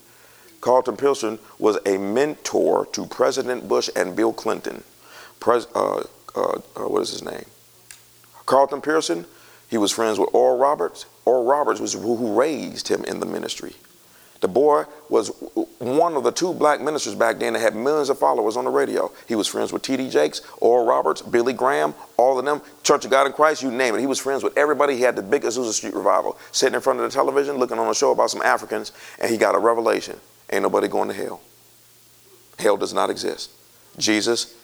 S1: Carlton Pearson was a mentor to President Bush and Bill Clinton. Pres, uh, uh, uh, what is his name? Carlton Pearson, he was friends with Oral Roberts. Oral Roberts was who, raised him in the ministry. The boy was one of the two black ministers back then that had millions of followers on the radio. He was friends with T.D. Jakes, Oral Roberts, Billy Graham, all of them, Church of God in Christ, you name it. He was friends with everybody. He had the big Azusa Street revival, sitting in front of the television, looking on a show about some Africans, and he got a revelation. Ain't nobody going to hell. Hell does not exist. Jesus,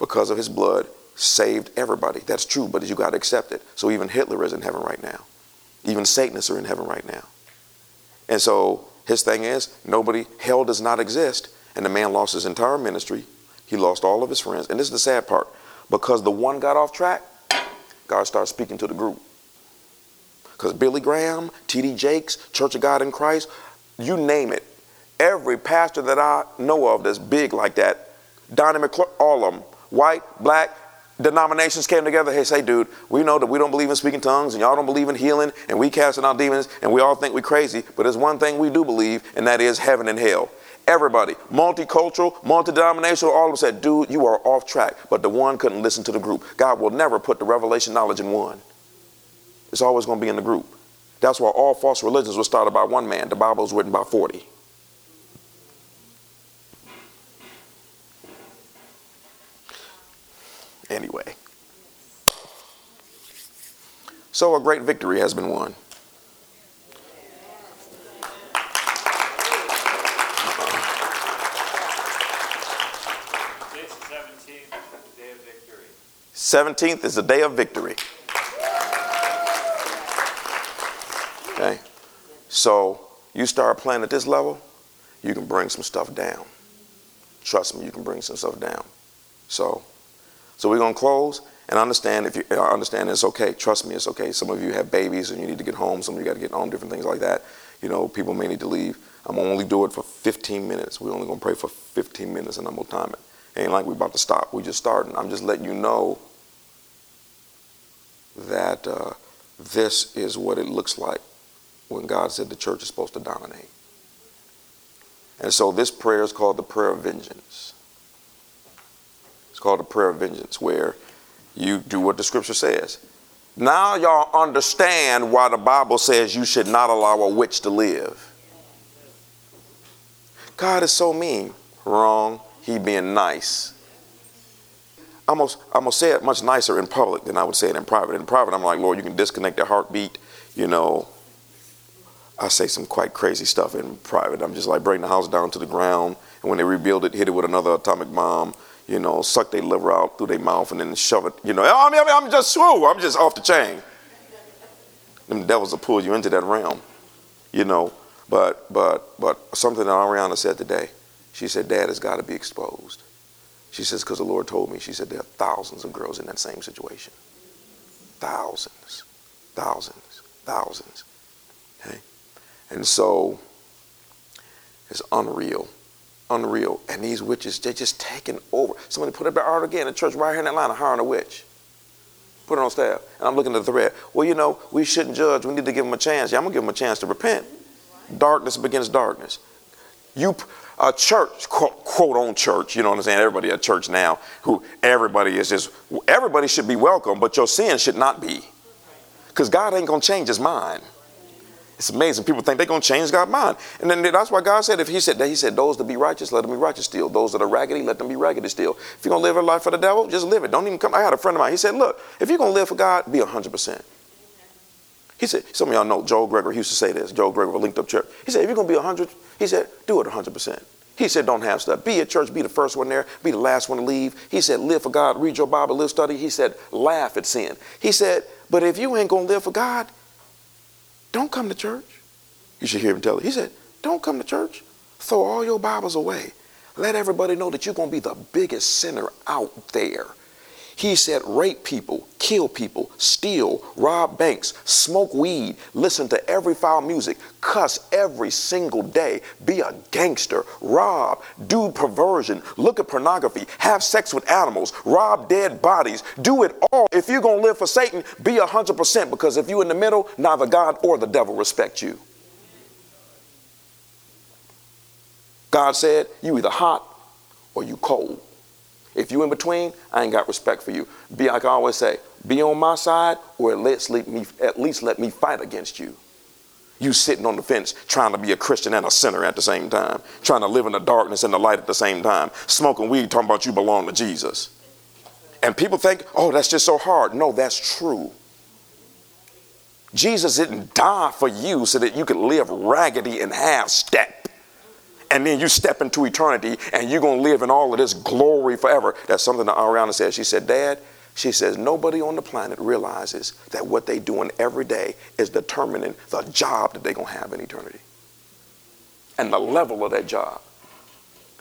S1: because of his blood, saved everybody. That's true, but you got to accept it. So even Hitler is in heaven right now. Even Satanists are in heaven right now. And so his thing is, nobody, hell does not exist. And the man lost his entire ministry. He lost all of his friends. And this is the sad part. Because the one got off track, God started speaking to the group. Because Billy Graham, T.D. Jakes, Church of God in Christ, you name it. Every pastor that I know of that's big like that, Donnie McClure, all of them, white, black, denominations came together. Hey, say, dude, we know that we don't believe in speaking tongues and y'all don't believe in healing and we casting out demons and we all think we're crazy. But there's one thing we do believe, and that is heaven and hell. Everybody, multicultural, multi-denominational, all of them said, dude, you are off track. But the one couldn't listen to the group. God will never put the revelation knowledge in one. It's always going to be in the group. That's why all false religions were started by one man. The Bible was written by 40. Anyway. So a great victory has been won. Seventeenth is the day of victory. Okay? So you start playing at this level, you can bring some stuff down. Trust me, you can bring some stuff down. So, so we're gonna close and understand if you I understand it's okay. Trust me, it's okay. Some of you have babies and you need to get home. Some of you got to get home. Different things like that. You know, people may need to leave. I'm only do it for 15 minutes. We're only gonna pray for 15 minutes and I'm gonna time it. it ain't like we're about to stop. We're just starting. I'm just letting you know that uh, this is what it looks like when God said the church is supposed to dominate. And so this prayer is called the prayer of vengeance. It's called a prayer of vengeance, where you do what the scripture says. Now y'all understand why the Bible says you should not allow a witch to live. God is so mean. Wrong. He being nice. I'm gonna, I'm gonna say it much nicer in public than I would say it in private. In private, I'm like, Lord, you can disconnect the heartbeat, you know, I say some quite crazy stuff in private. I'm just like bring the house down to the ground, and when they rebuild it, hit it with another atomic bomb. You know, suck their liver out through their mouth and then shove it. You know, I mean, I'm just swoo. I'm just off the chain. Them devils will pull you into that realm. You know, but but but something that Ariana said today. She said, "Dad has got to be exposed." She says, "Because the Lord told me." She said, "There are thousands of girls in that same situation. Thousands, thousands, thousands." Okay. And so it's unreal. Unreal. And these witches, they're just taking over. Somebody put up the art again in church right here in Atlanta, hiring a witch. Put it on staff. And I'm looking at the thread. Well, you know, we shouldn't judge. We need to give them a chance. Yeah, I'm going to give them a chance to repent. Darkness begins darkness. You, a church, quote, quote on church, you know what I'm saying? Everybody at church now, who everybody is just, everybody should be welcome, but your sin should not be. Because God ain't going to change his mind. It's amazing. People think they're going to change God's mind. And then that's why God said, if He said that, He said, those that be righteous, let them be righteous still. Those that are raggedy, let them be raggedy still. If you're going to live a life for the devil, just live it. Don't even come. I had a friend of mine. He said, look, if you're going to live for God, be 100%. He said, some of y'all know Joel Gregory used to say this. Joel Gregory linked up church. He said, if you're going to be 100, he said, do it 100%. He said, don't have stuff. Be at church, be the first one there, be the last one to leave. He said, live for God, read your Bible, live study. He said, laugh at sin. He said, but if you ain't going to live for God, don't come to church. You should hear him tell it. He said, Don't come to church. Throw all your Bibles away. Let everybody know that you're going to be the biggest sinner out there. He said, rape people, kill people, steal, rob banks, smoke weed, listen to every foul music, cuss every single day, be a gangster, rob, do perversion, look at pornography, have sex with animals, rob dead bodies, do it all. If you're going to live for Satan, be 100% because if you're in the middle, neither God or the devil respect you. God said, you either hot or you cold. If you in between, I ain't got respect for you. Be like I always say, be on my side or at least let me, at least let me fight against you. You sitting on the fence trying to be a Christian and a sinner at the same time, trying to live in the darkness and the light at the same time, smoking weed, talking about you belong to Jesus. And people think, oh, that's just so hard. No, that's true. Jesus didn't die for you so that you could live raggedy and half step and then you step into eternity and you're going to live in all of this glory forever. That's something that Ariana said. She said, Dad, she says, nobody on the planet realizes that what they're doing every day is determining the job that they're going to have in eternity and the level of that job.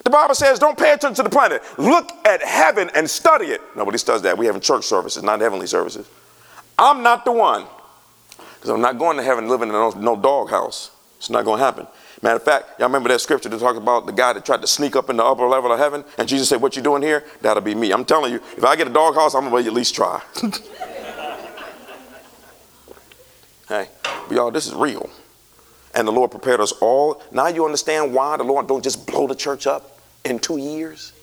S1: The Bible says, don't pay attention to the planet. Look at heaven and study it. Nobody studies that. We have church services, not heavenly services. I'm not the one because I'm not going to heaven living in no, no doghouse. It's not going to happen. Matter of fact, y'all remember that scripture that talks about the guy that tried to sneak up in the upper level of heaven? And Jesus said, What you doing here? That'll be me. I'm telling you, if I get a doghouse, I'm to at least try. hey, y'all, this is real. And the Lord prepared us all. Now you understand why the Lord don't just blow the church up in two years.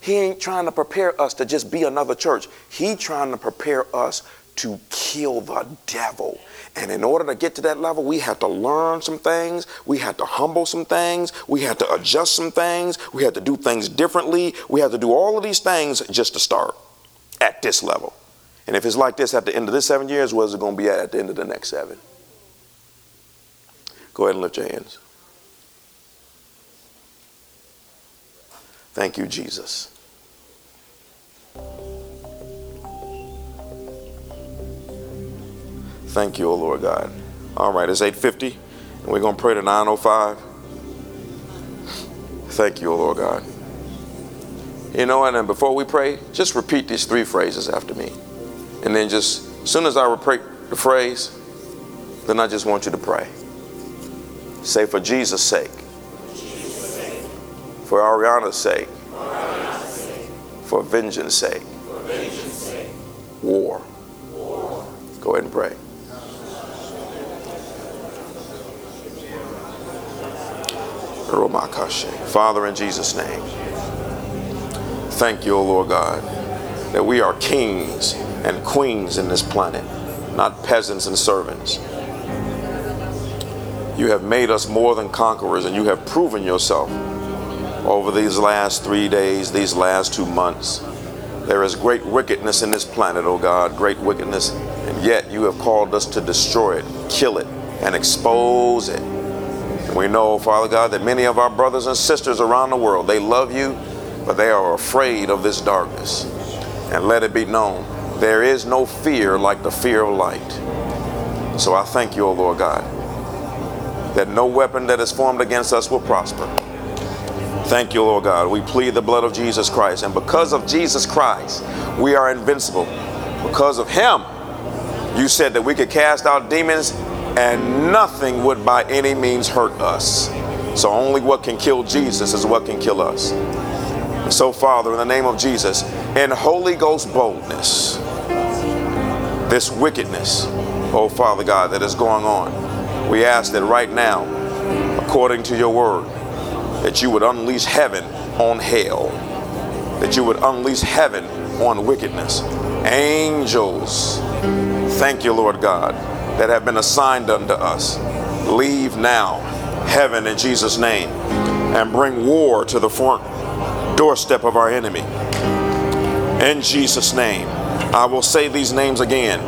S1: He ain't trying to prepare us to just be another church. He trying to prepare us to kill the devil. And in order to get to that level, we had to learn some things. We had to humble some things. We had to adjust some things. We had to do things differently. We had to do all of these things just to start at this level. And if it's like this at the end of this seven years, what is it going to be at at the end of the next seven? Go ahead and lift your hands. Thank you, Jesus. Thank you, O Lord God. All right, it's 850, and we're going to pray to 905. Thank you, O Lord God. You know, and then before we pray, just repeat these three phrases after me. And then just, as soon as I repeat the phrase, then I just want you to pray. Say, for Jesus' sake, for Ariana's sake, for vengeance sake, war. Go ahead and pray. Father, in Jesus' name, thank you, O Lord God, that we are kings and queens in this planet, not peasants and servants. You have made us more than conquerors, and you have proven yourself over these last three days, these last two months. There is great wickedness in this planet, O God, great wickedness, and yet you have called us to destroy it, kill it, and expose it. And we know, Father God, that many of our brothers and sisters around the world, they love you, but they are afraid of this darkness. And let it be known, there is no fear like the fear of light. So I thank you, O Lord God, that no weapon that is formed against us will prosper. Thank you, Lord God. We plead the blood of Jesus Christ. And because of Jesus Christ, we are invincible. Because of Him, you said that we could cast out demons and nothing would by any means hurt us. So only what can kill Jesus is what can kill us. So, Father, in the name of Jesus, in Holy Ghost boldness, this wickedness, oh Father God, that is going on, we ask that right now, according to your word, that you would unleash heaven on hell, that you would unleash heaven on wickedness. Angels, thank you, Lord God that have been assigned unto us. Leave now, heaven in Jesus' name, and bring war to the front doorstep of our enemy. In Jesus' name, I will say these names again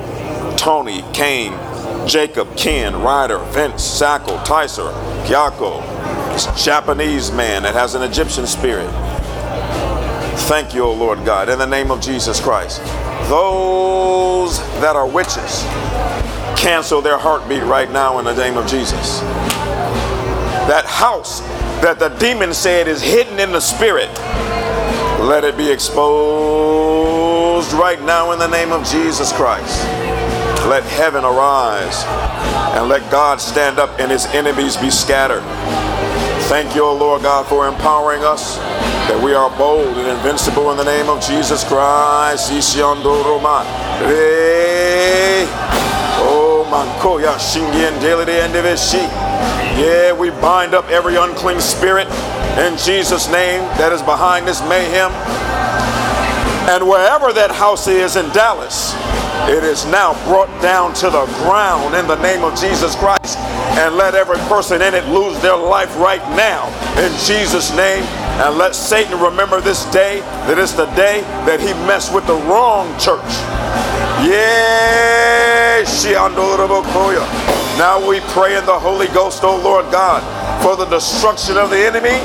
S1: Tony, Cain, Jacob, Ken, Ryder, Vince, Sackle, Tyser, this Japanese man that has an Egyptian spirit. Thank you, O Lord God, in the name of Jesus Christ. Those that are witches, cancel their heartbeat right now in the name of Jesus. That house that the demon said is hidden in the spirit, let it be exposed right now in the name of Jesus Christ. Let heaven arise and let God stand up and his enemies be scattered. Thank you, Lord God, for empowering us that we are bold and invincible in the name of Jesus Christ. Mankoya Shingien Yeah, we bind up every unclean spirit in Jesus' name that is behind this mayhem. And wherever that house is in Dallas, it is now brought down to the ground in the name of Jesus Christ. And let every person in it lose their life right now in Jesus' name. And let Satan remember this day that it's the day that he messed with the wrong church. Now we pray in the Holy Ghost, O Lord God, for the destruction of the enemy.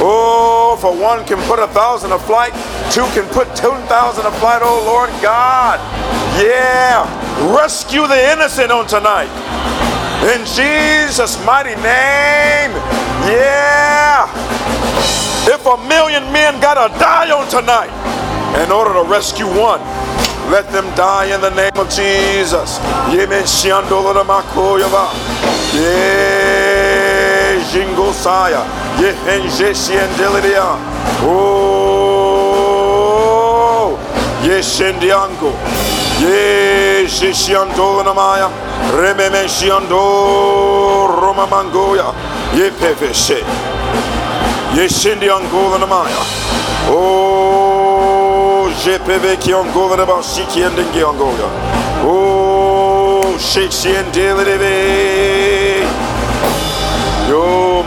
S1: Oh, for one can put a thousand a flight, two can put ten thousand a flight, oh Lord God. Yeah, rescue the innocent on tonight. In Jesus' mighty name. Yeah. If a million men gotta die on tonight in order to rescue one, let them die in the name of Jesus. Jingosaya. Ye henje shiandilidia. Oh. Ye shendiango. Ye shishiandola namaya. Ye pefeshe. Ye shendiangola namaya. Oh. JPV. Oh, Yo.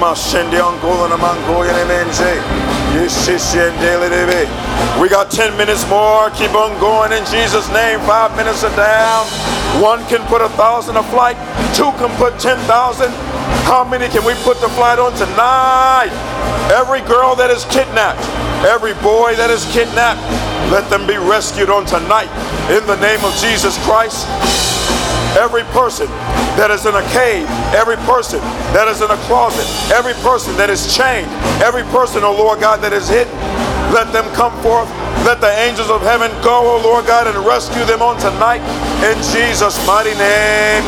S1: We got 10 minutes more. Keep on going in Jesus' name. Five minutes are down. One can put a thousand a flight, two can put 10,000. How many can we put the flight on tonight? Every girl that is kidnapped, every boy that is kidnapped, let them be rescued on tonight in the name of Jesus Christ. Every person that is in a cave, every person that is in a closet, every person that is chained, every person, oh Lord God, that is hidden, let them come forth. Let the angels of heaven go, oh Lord God, and rescue them on tonight. In Jesus' mighty name.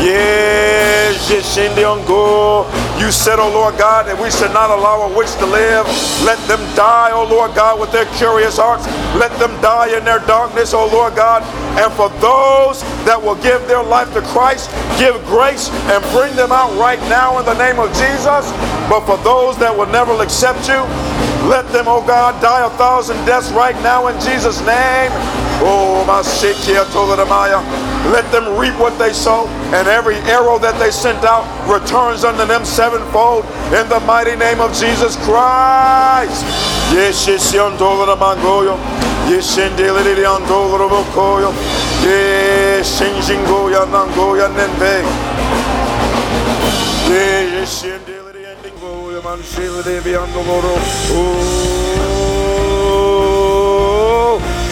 S1: Yes, you said, oh Lord God, that we should not allow a witch to live. Let them die, oh Lord God, with their curious hearts. Let them die in their darkness, oh Lord God. And for those that will give their life to Christ, give grace and bring them out right now in the name of Jesus. But for those that will never accept you, let them, oh God, die a thousand deaths right now in Jesus' name. Oh, my Maya. Let them reap what they sow, and every arrow that they sent out returns unto them sevenfold in the mighty name of Jesus Christ. Yes, yes. Yes, man shele de yondolo. Oh.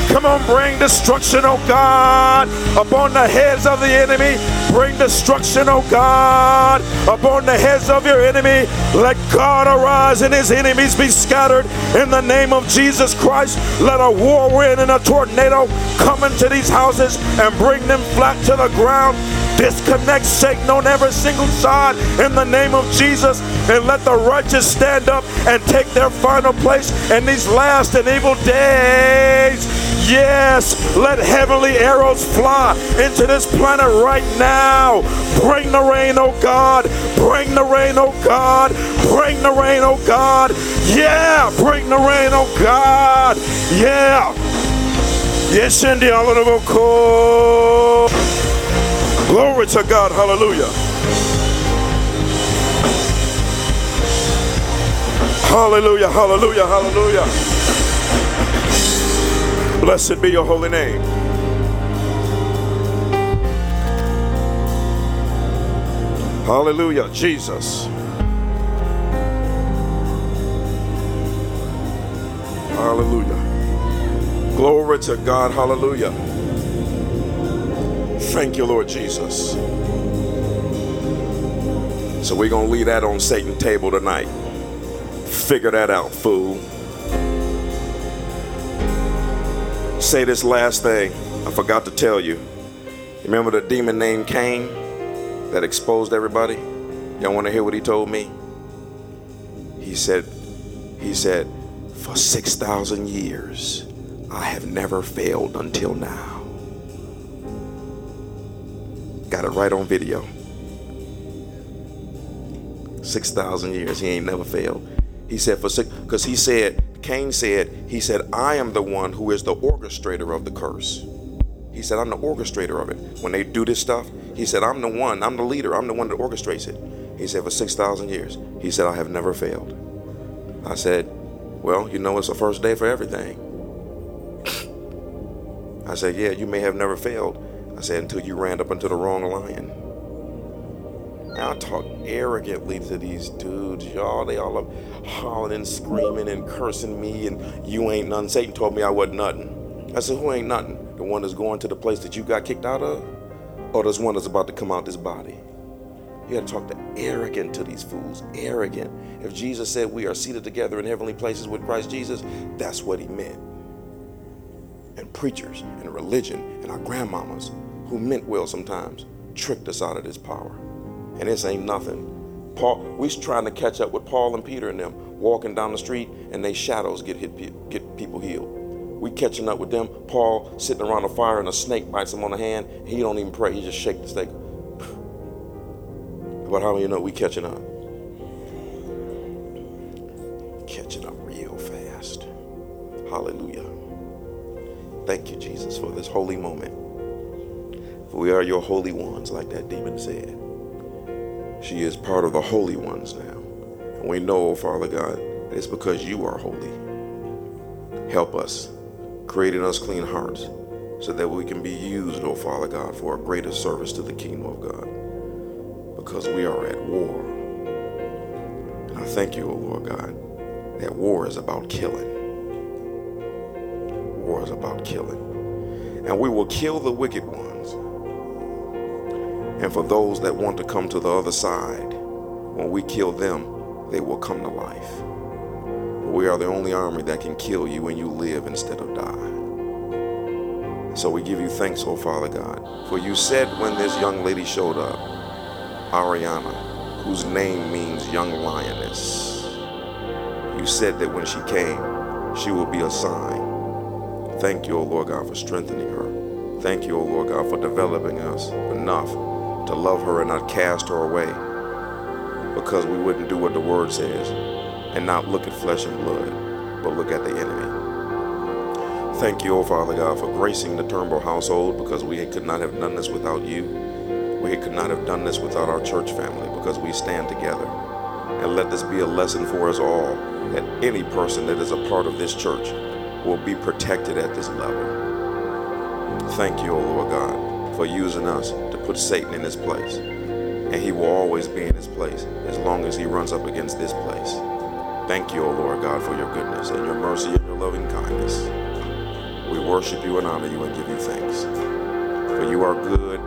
S1: Come on, bring destruction, oh God, upon the heads of the enemy. Bring destruction, oh God, upon the heads of your enemy. Let God arise and his enemies be scattered in the name of Jesus Christ. Let a whirlwind and a tornado come into these houses and bring them flat to the ground disconnect Satan on every single side in the name of Jesus and let the righteous stand up and take their final place in these last and evil days. Yes, let heavenly arrows fly into this planet right now. Bring the rain, oh God. Bring the rain, oh God. Bring the rain, oh God. Yeah, bring the rain, oh God. Yeah. Yes, in the honorable call. Glory to God. Hallelujah. Hallelujah. Hallelujah. Hallelujah. Blessed be your holy name. Hallelujah. Jesus. Hallelujah. Glory to God. Hallelujah. Thank you, Lord Jesus. So we're going to leave that on Satan's table tonight. Figure that out, fool. Say this last thing. I forgot to tell you. Remember the demon named Cain that exposed everybody? Y'all want to hear what he told me? He said, he said, for 6,000 years, I have never failed until now. Got it right on video. 6,000 years. He ain't never failed. He said, for six, because he said, Cain said, he said, I am the one who is the orchestrator of the curse. He said, I'm the orchestrator of it. When they do this stuff, he said, I'm the one, I'm the leader, I'm the one that orchestrates it. He said, for 6,000 years. He said, I have never failed. I said, Well, you know, it's the first day for everything. I said, Yeah, you may have never failed, I said, until you ran up into the wrong lion. I talk arrogantly to these dudes, y'all. They all up hollering and screaming and cursing me, and you ain't nothing. Satan told me I wasn't nothing. I said, Who ain't nothing? The one that's going to the place that you got kicked out of? Or this one that's about to come out this body? You got to talk to arrogant to these fools. Arrogant. If Jesus said we are seated together in heavenly places with Christ Jesus, that's what he meant. And preachers and religion and our grandmamas who meant well sometimes, tricked us out of this power. And this ain't nothing. Paul, we trying to catch up with Paul and Peter and them walking down the street, and they shadows get hit, get people healed. We catching up with them. Paul sitting around a fire and a snake bites him on the hand. He don't even pray. He just shake the snake. But how many you know we catching up? Catching up real fast. Hallelujah. Thank you, Jesus, for this holy moment. We are your holy ones, like that demon said. She is part of the holy ones now. And we know, Father God, that it's because you are holy. Help us, create in us clean hearts, so that we can be used, oh Father God, for a greater service to the kingdom of God. Because we are at war. And I thank you, oh Lord God, that war is about killing. War is about killing. And we will kill the wicked ones. And for those that want to come to the other side, when we kill them, they will come to life. We are the only army that can kill you when you live instead of die. So we give you thanks, oh Father God. For you said when this young lady showed up, Ariana, whose name means young lioness, you said that when she came, she will be a sign. Thank you, O Lord God, for strengthening her. Thank you, O Lord God, for developing us enough to love her and not cast her away because we wouldn't do what the word says and not look at flesh and blood, but look at the enemy. Thank you, O Father God, for gracing the Turnbough household because we could not have done this without you. We could not have done this without our church family because we stand together. And let this be a lesson for us all that any person that is a part of this church will be protected at this level. Thank you, O Lord God, for using us to put Satan in his place. And he will always be in his place as long as he runs up against this place. Thank you, O Lord God, for your goodness and your mercy and your loving kindness. We worship you and honor you and give you thanks. For you are good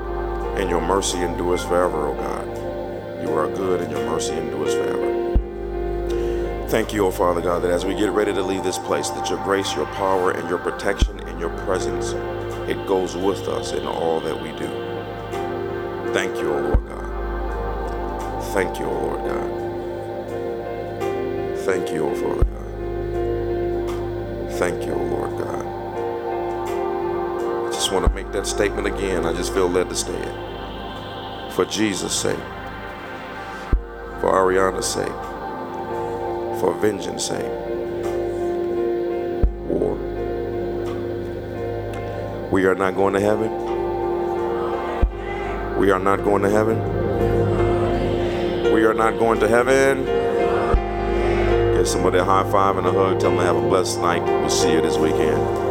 S1: and your mercy endures forever, O God. You are good and your mercy endures forever. Thank you, O Father God, that as we get ready to leave this place, that your grace, your power, and your protection and your presence, it goes with us in all that we do. Thank you, O Lord God. Thank you, O Lord God. Thank you, O Father God. Thank you, O Lord God. I just want to make that statement again. I just feel led to say it. For Jesus' sake, for Ariana's sake, for vengeance sake. We are not going to heaven. We are not going to heaven. We are not going to heaven. Give somebody a high five and a hug. Tell them to have a blessed night. We'll see you this weekend.